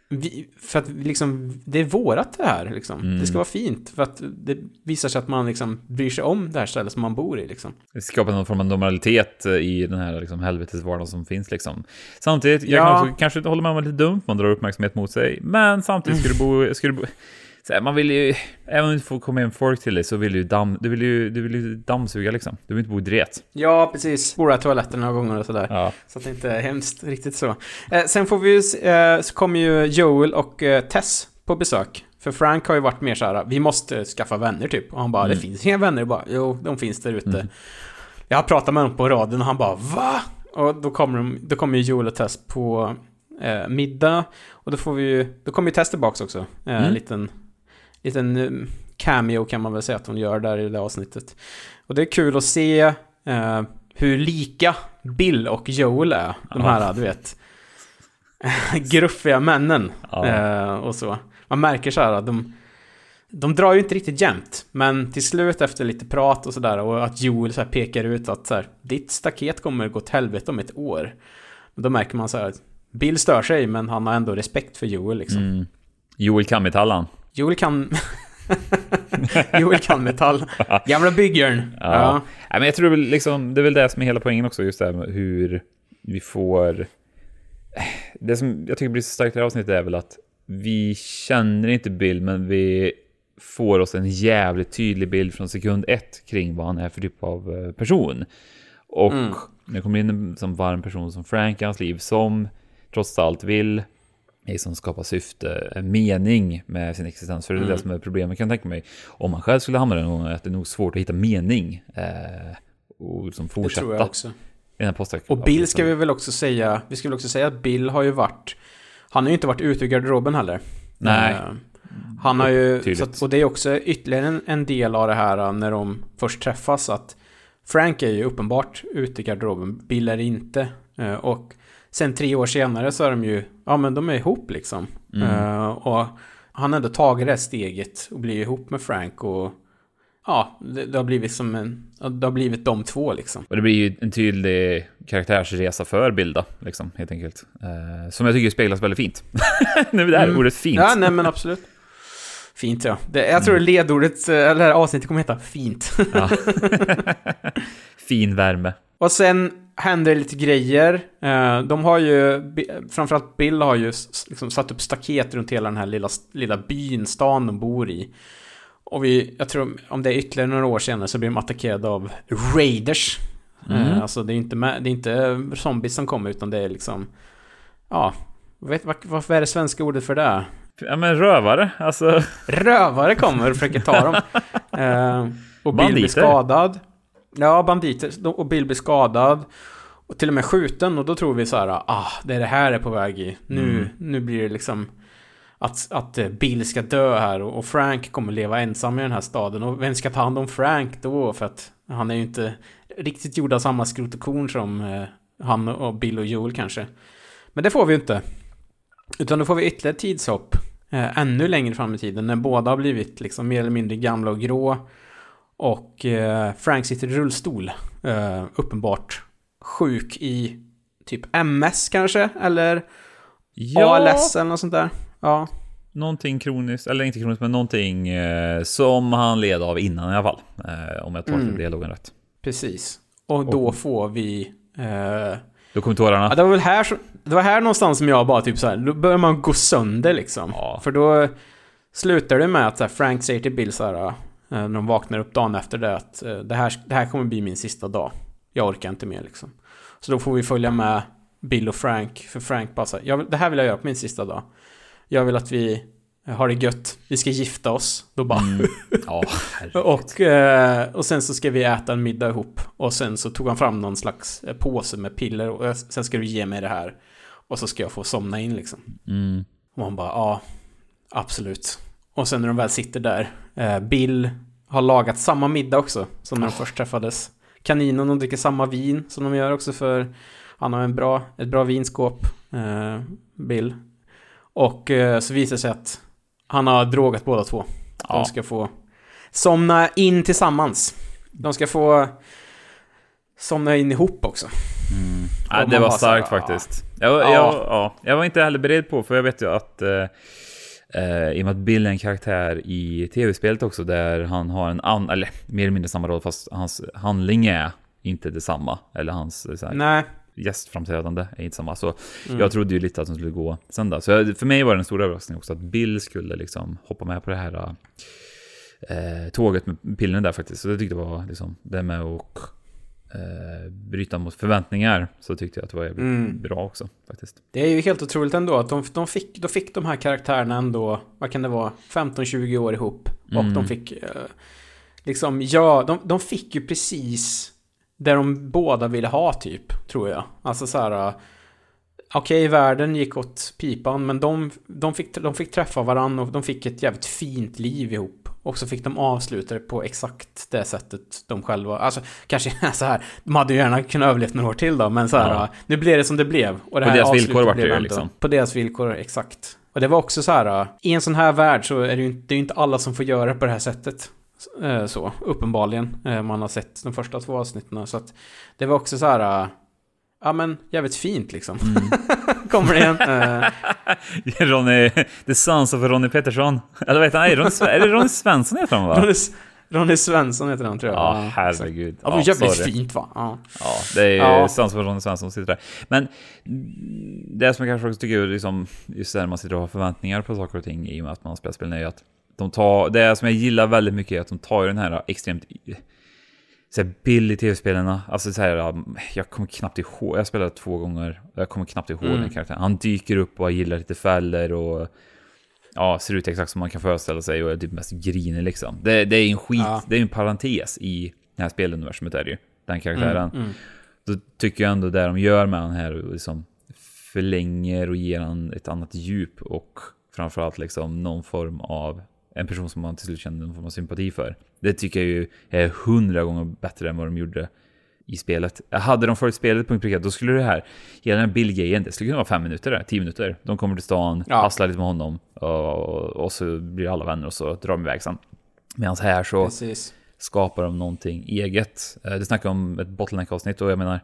vi, för att liksom, det är vårat det här liksom. Mm. Det ska vara fint. För att det visar sig att man liksom bryr sig om det här stället som man bor i liksom. Det skapar någon form av normalitet i den här liksom, helvetesvardagen som finns. Liksom. Samtidigt, jag Ja. kan också, kanske inte hålla med lite dumt, man drar uppmärksamhet mot sig. Men samtidigt, ska du bo... Ska du bo här, man vill ju, även om du inte får komma in folk till dig så vill du damm, du vill ju, du vill ju dammsuga liksom. Du vill inte bo i dret. Ja, precis. Spola toaletten några gånger och sådär. Ja. Så att det inte är hemskt riktigt så. Eh, sen får vi ju, eh, så kommer ju Joel och eh, Tess på besök. För Frank har ju varit mer så här, vi måste skaffa vänner typ. Och han bara, det Mm. finns inga vänner. Och bara, jo, de finns där ute. Mm. Jag har pratat med dem på radion och han bara, va? Och då kommer, de, då kommer ju Joel och Tess på eh, middag. Och då får vi ju, då kommer ju Tess tillbaks också. Eh, En Mm. liten, liten cameo kan man väl säga att hon gör där i det avsnittet. Och det är kul att se eh, hur lika Bill och Joel är. De här, du vet, gruffiga männen. Eh, och så. Man märker så här att de, de drar ju inte riktigt jämnt. Men till slut efter lite prat och sådär och att Joel så pekar ut att så här, ditt staket kommer gå till helvete om ett år. Då märker man så här att Bill stör sig men han har ändå respekt för Joel liksom. Mm. Joel Kammitallan. Joel kan... Joel kan metall. Gamla byggjärn. Ja. Ja. Nej, men jag tror liksom, det är väl det som är hela poängen också, just det här med hur vi får... Det som jag tycker blir så starkt i det här avsnittet är väl att vi känner inte Bill, men vi får oss en jävligt tydlig bild från sekund ett kring vad han är för typ av eh, person. Och Mm. när det kommer in en som varm person som Frank i hans liv som trots allt vill liksom skapa syfte, en mening med sin existens. För det är Mm. det som är problemet kan jag tänka mig. Om man själv skulle hamna den gången att det är nog svårt att hitta mening eh, och liksom fortsätta. tror jag också. I den Och Bill ska vi väl också säga, vi ska väl också säga att Bill har ju varit, han har ju inte varit ute ur garderoben heller. Nej. Eh, Han har ju, att, och det är också ytterligare en, en del av det här eh, när de först träffas att Frank är ju uppenbart ute i garderoben, Bill är det inte. Eh, Och sen tre år senare så är de ju, ja men de är ihop liksom. Mm. Eh, Och han har ändå tagit det här steget och blir ihop med Frank och ja, det, det har blivit som en, det har blivit de två liksom. Och det blir ju en tydlig karaktärsresa för Bilda, liksom, helt enkelt. Eh, som jag tycker speglas väldigt fint. nu är det här Mm. ordet fint. Ja, nej men absolut. Fint ja. Det, jag tror ledordet, eh, eller det här avsnittet kommer heta fint. Ja. fin värme. Och sen händer lite grejer. Eh, De har ju, framförallt Bill har ju liksom satt upp staket runt hela den här lilla, lilla byn, stan de bor i. Och vi, jag tror om det är ytterligare några år senare så blir de attackerade av raiders. Mm. Eh, Alltså det är inte, med, det är inte zombies som kommer utan det är liksom, ja, vet, vad, vad, är det svenska ordet för det? Ja men rövare, alltså. Rövare kommer och försöker ta dem. Eh, och Bill blir skadad. Ja, banditer. Och Bill blir skadad. Och till och med skjuten. Och då tror vi så här, ah, det är det här är på väg i. Nu, Mm. nu blir det liksom att, att eh, Bill ska dö här. Och och Frank kommer leva ensam i den här staden. Och vem ska ta hand om Frank då? För att han är ju inte riktigt gjord av samma skrot och korn som eh, han och Bill och Joel kanske. Men det får vi ju inte. Utan då får vi ytterligare tidshopp. Eh, ännu längre fram i tiden när båda har blivit liksom mer eller mindre gamla och grå. Och eh, Frank sitter i rullstol. Eh, uppenbart sjuk i typ MS kanske? Eller Ja. ALS eller något sånt där. Ja. Någonting kroniskt, eller inte kroniskt, men någonting eh, som han led av innan i alla fall. Om jag tolkar Mm. dialogen rätt. Precis. Och då får vi... Då kommer tårarna. Ja, det var väl här, som- det var här någonstans som jag bara typ så här, då börjar man gå sönder liksom. För då slutar det med att Frank säger till Bill så här, eh, när de vaknar upp dagen efter det att eh, det här, det här kommer bli min sista dag. Jag orkar inte mer liksom. Så då får vi följa med Bill och Frank, för Frank bara så här, det här vill jag göra på min sista dag. Jag vill att vi har det gött, vi ska gifta oss. Då bara... Ja, och, eh, och sen så ska vi äta en middag ihop. Och sen så tog han fram någon slags eh, påse med piller och eh, sen ska du ge mig det här. Och så ska jag få somna in liksom. Mm. Och man bara, ja, absolut. Och sen när de väl sitter där, eh, Bill har lagat samma middag också som när de först träffades. Kaninen och dricker samma vin som de gör också för han har en bra, ett bra vinskåp, eh, Bill. Och eh, så visar det sig att han har drogat båda två. De Ja. ska få somna in tillsammans. De ska få somna in ihop också. Ja, Och det var så här, starkt faktiskt. Jag, Ja. jag, ja, jag var inte heller beredd på, för jag vet ju att eh, eh, i och med att Bill är en karaktär i tv-spelet också, där han har en annan, eller mer eller mindre samma roll, fast hans handling är inte detsamma. Eller hans eh, så här, Nej. gästframträdande är inte samma. Så Mm. jag trodde ju lite att de skulle gå söndag. Så jag, för mig var det en stor överraskning också att Bill skulle liksom hoppa med på det här eh, tåget med pillen där faktiskt. Så det tyckte jag var liksom, det med att eh, bryta mot förväntningar, så tyckte jag att det var jävligt Mm. bra också faktiskt. Det är ju helt otroligt ändå att de, de fick, då fick de här karaktärerna ändå, vad kan det vara, 15-20 år ihop. Och Mm. de fick, eh, liksom, ja, de, de fick ju precis det de båda ville ha typ, tror jag. Alltså så här, eh, okej, världen gick åt pipan, men de, de, fick, de fick träffa varandra och de fick ett jävligt fint liv ihop. Och så fick de avsluta det på exakt det sättet de själva, alltså kanske så här, de hade ju gärna kunnat överleva några år till då, men så här, Ja. nu blev det som det blev. Och det På här deras villkor vart det ju, liksom. På deras villkor, exakt. Och det var också så här, i en sån här värld så är det ju inte, det inte alla som får göra det på det här sättet. Eh, Så, uppenbarligen. Eh, Man har sett de första två avsnitten. Så att det var också så här, ja men jävligt fint liksom. Mm. Kommer det igen. Eh, Ronny, The Sons of Ronny Pettersson. Eller heter han? Är, Ronny, är det Ronny Svensson heter han va? Ronny, Ronny Svensson heter han tror jag. Ja, herregud. Ja, det var jävligt sorry. fint va? Ja. Ja, det är Ja. Sons of Ronny Svensson som sitter där. Men det som jag kanske också tycker är liksom, just det här man sitter och har förväntningar på saker och ting i och med att man spelar spel ju att De tar, det som jag gillar väldigt mycket är att de tar ju den här extremt så här billig tv-spelarna. Alltså så här, jag kommer knappt ihåg, jag spelade två gånger, jag kommer knappt ihåg Mm. den karaktären. Han dyker upp och gillar lite fällor och ja, ser ut exakt som man kan föreställa sig och är typ mest grinig liksom. Det, det är en skit, Ja. det är en parentes i det här speluniversumet är det ju, den karaktären. Mm, mm. Då tycker jag ändå det de gör med han här och liksom förlänger och ger han ett annat djup och framförallt liksom någon form av en person som man till slut känner någon form av sympati för. Det tycker jag ju är hundra gånger bättre än vad de gjorde i spelet. Hade de följt spelet punkt prickat, då skulle det här, hela den här Bill-grejen, det skulle kunna vara fem minuter där, tio minuter. De kommer till stan, Ja. hasslar lite med honom och, och så blir alla vänner och så drar de iväg sen. Medan här så Precis. skapar de någonting eget. Eh, Du snackar om ett bottleneck-avsnitt och jag menar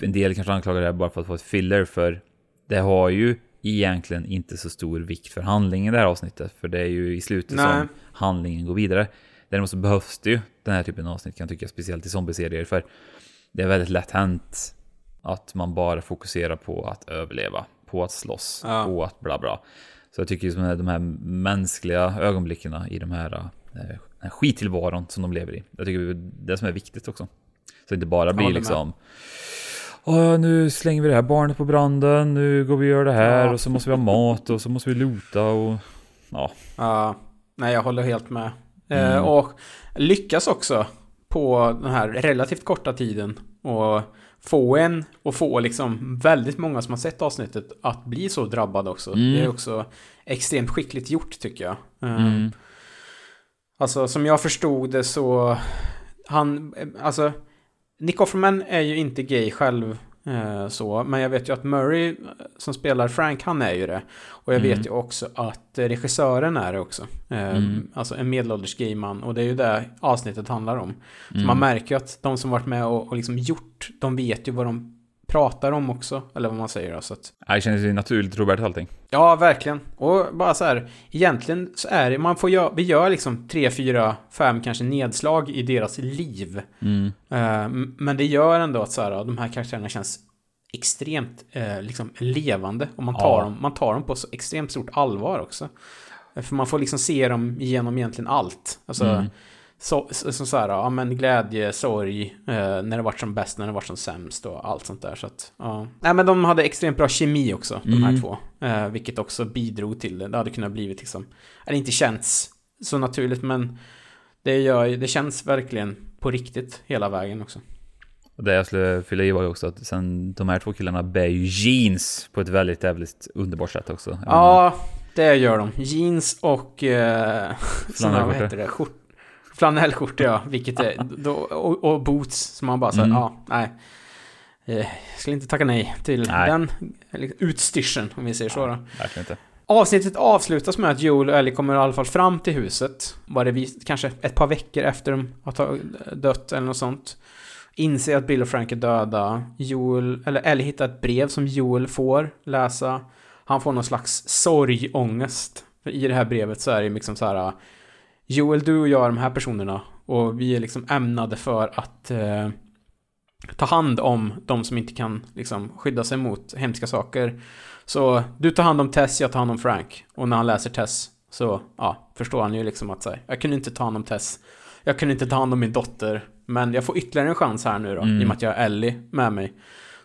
en del kanske anklagar det här bara för att få ett filler för det har ju egentligen inte så stor vikt för handlingen i det här avsnittet för det är ju i slutet Nej. som handlingen går vidare. Däremot så behövs det ju den här typen av avsnitt kan jag tycka speciellt i zombieserier för det är väldigt lätt hänt att man bara fokuserar på att överleva, på att slåss, Ja. på att bla bla. Så jag tycker liksom de här mänskliga ögonblicken i de här, eh, den här skittillvaron som de lever i. Jag tycker det är det som är viktigt också. Så det inte bara blir liksom Nu slänger vi det här barnet på branden, nu går vi och gör det här Ja. och så måste vi ha mat och så måste vi luta och ja. Ja, nej jag håller helt med. Eh, Mm. och lyckas också på den här relativt korta tiden och få en och få liksom väldigt många som har sett avsnittet att bli så drabbad också. Mm. Det är också extremt skickligt gjort tycker jag. Eh, Mm. Alltså som jag förstod det så han, alltså Nick Offerman är ju inte gay själv eh, så, men jag vet ju att Murray eh, som spelar Frank, han är ju det. Och jag Mm. vet ju också att regissören är det också. Eh, Mm. Alltså en medelålders gay man och det är ju det avsnittet handlar om. Så Mm. man märker ju att de som varit med och, och liksom gjort, de vet ju vad de pratar om också, eller vad man säger. Så att, Det känns ju naturligt trovärdigt allting. Ja, verkligen. Och bara så här, egentligen så är det, man får göra, vi gör liksom tre, fyra, fem kanske nedslag i deras liv. Mm. Eh, men det gör ändå att så här, de här karaktärerna känns extremt eh, liksom levande. Och man tar, Ja. dem, man tar dem på så extremt stort allvar också. Eh, För man får liksom se dem genom egentligen allt. Alltså, Mm. Så, så, så, så här, ja men glädje, sorg, eh, när det varit som bäst, när det varit som sämst och allt sånt där. Så att, ja. Nej men de hade extremt bra kemi också, de här Mm. två. Eh, vilket också bidrog till det. Det hade kunnat blivit liksom, eller inte känts så naturligt men det, gör, det känns verkligen på riktigt hela vägen också. Det jag skulle fylla i var ju också att sen de här två killarna bär ju jeans på ett väldigt jävligt underbart sätt också. Ja, det gör de. Jeans och... Eh, såna, vad heter det? Skjort, flanellskjortor, ja. Vilket är... Då, och, och boots, som man bara säger, Mm. ja, nej. Eh, Jag skulle inte tacka nej till Nej. den eller, utstyrseln, om vi säger så då. Verkligen inte. Avsnittet avslutas med att Joel och Ellie kommer i alla fall fram till huset. Var det vis- kanske ett par veckor efter de har dött eller något sånt. Inser att Bill och Frank är döda. Joel, eller Ellie hittar ett brev som Joel får läsa. Han får någon slags sorgångest. För i det här brevet så är det liksom så här. Joel, du och jag är de här personerna. Och vi är liksom ämnade för att eh, ta hand om de som inte kan liksom skydda sig mot hemska saker. Så du tar hand om Tess, jag tar hand om Frank. Och när han läser Tess så ja, förstår han ju liksom att säga, jag kunde inte ta hand om Tess. Jag kunde inte ta hand om min dotter. Men jag får ytterligare en chans här nu då, Mm. i och med att jag har Ellie med mig.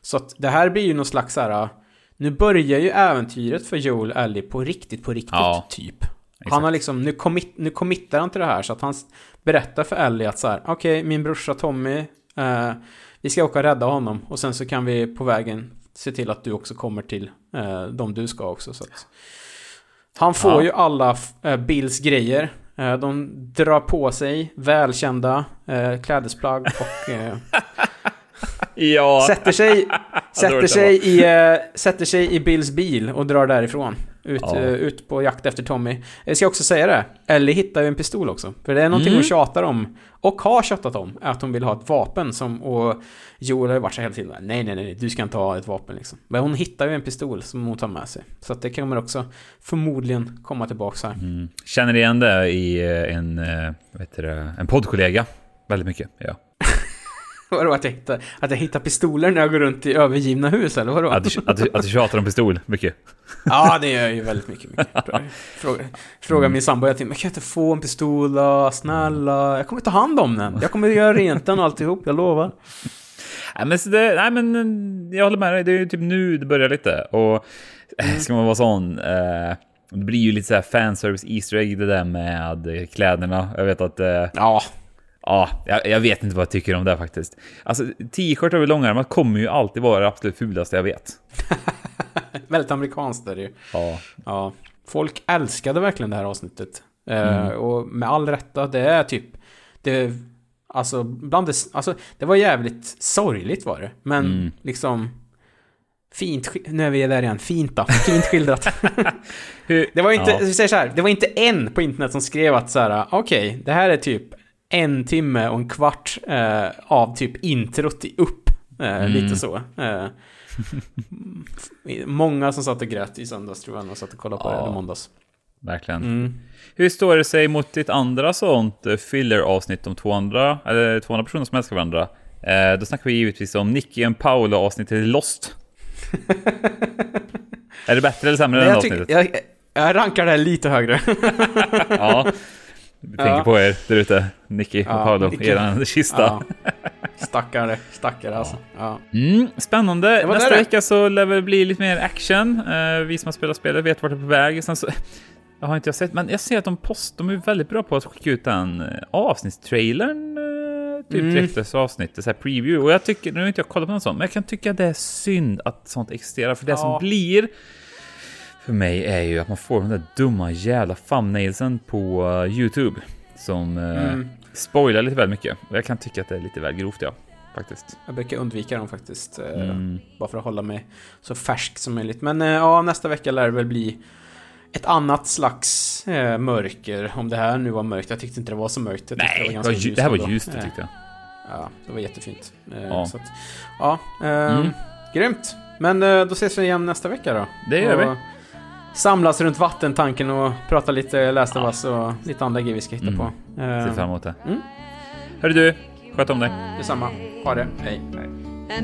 Så att det här blir ju någon slags så här. Nu börjar ju äventyret för Joel och Ellie på riktigt, på riktigt, Ja, typ. Exakt. Han har liksom, nu, commit, nu committar han till det här så att han berättar för Ellie att så här, okej, min brorsa Tommy, eh, vi ska åka och rädda honom och sen så kan vi på vägen se till att du också kommer till eh, de du ska också. Så att. Han får Ja. ju alla eh, Bills grejer. Eh, de drar på sig välkända eh, klädesplagg och eh, Ja. sätter sig, sätter, sig i, eh, sätter sig i Bills bil och drar därifrån. Ut, Ja. eh, ut på jakt efter Tommy. Jag ska också säga det, Ellie hittar ju en pistol också. För det är någonting Mm. hon tjatar om, och har tjatat om, att hon vill ha ett vapen som, och Joel har ju varit så hela tiden, nej nej nej, du ska inte ha ett vapen liksom. Men hon hittar ju en pistol som hon tar med sig. Så att det kommer också förmodligen komma tillbaks här. Mm. Känner igen det i eh, en, eh, vad heter det, en poddkollega. Väldigt mycket, ja. Vadå att jag hittar, att jag hittar pistoler när jag går runt i övergivna hus eller vadå? Att du, att, du, att du tjatar om pistol mycket. Ja, det gör jag ju väldigt mycket. mycket. Fråga, fråga Mm. min sambo, jag tänkte, men kan jag inte få en pistol då? Snälla, jag kommer ta hand om den. Jag kommer göra rent den och alltihop, jag lovar. Nej men, det, nej, men eh, jag håller med dig, det är ju typ nu det börjar lite. Och Mm. ska man vara sån, eh, det blir ju lite så här fanservice Easter egg det där med kläderna. Jag vet att... Eh, ja. Ja, jag, jag vet inte vad jag tycker om det faktiskt. Alltså t-shirt över långärmat kommer ju alltid vara det absolut fulaste jag vet. Väldigt amerikanskt är det ju. Ja. ja. Folk älskade verkligen det här avsnittet. Eh, Mm. och med all rätta, det är typ... Det, alltså, bland det, alltså, det var jävligt sorgligt var det. Men Mm. liksom... Fint, nu är vi där igen, fint då. Fint skildrat. det var inte, Ja. vi säger så här, det var inte en på internet som skrev att så här, okej, det här är typ en timme och en kvart eh, av typ introt i upp. Eh, Mm. Lite så. Eh, många som satt och grät i söndags tror jag, och satt och kollade på det, Ja. eller måndags. Verkligen. Mm. Hur står det sig mot ditt andra sånt eh, filler-avsnitt om två andra, eller två andra personer som älskar varandra? Eh, då snackar vi givetvis om Nicky och Paolo-avsnittet i Lost. är det bättre eller sämre än jag, det avsnittet? jag, jag rankar det här lite högre. Ja. Vi tänker Ja. på er där ute, Nicky och Ja, Paolo, eran kista. Ja. Stackare, stackare alltså. Ja. Mm, spännande. Nästa vecka så lär det bli lite mer action. Eh, vi som har spelat spelet vet vart det är på väg. Sen så, jag har inte jag sett, men jag ser att de post, de är väldigt bra på att skicka ut den eh, avsnittstrailern. eh, Typ Mm. direkt efter avsnittet, så här preview. Och jag tycker, nu har inte jag kollat på någon sån, men jag kan tycka det är synd att sånt existerar. För det Ja. som blir för mig är ju att man får den där dumma jävla thumbnailsen på eh, YouTube. Som eh, Mm. spoilar lite väl mycket. Och jag kan tycka att det är lite väl grovt, ja. Faktiskt. Jag brukar undvika dem faktiskt. Mm. Bara för att hålla mig så färsk som möjligt. Men ja, nästa vecka lär det väl bli ett annat slags mörker. Om det här nu var mörkt. Jag tyckte inte det var så mörkt. Jag Nej, det var, det, var, det här var ljust Eh, tyckte jag. Ja, det var jättefint. Ja. Så att, ja, Mm. grymt. Men då ses vi igen nästa vecka då. Det gör vi. Samlas runt vattentanken och prata lite Last of Us och lite andra grejer vi ska hitta Mm. på. Eh, Ser fram emot det. Mm. Hörru du, sköt om dig. Detsamma. Ha det. Hej. I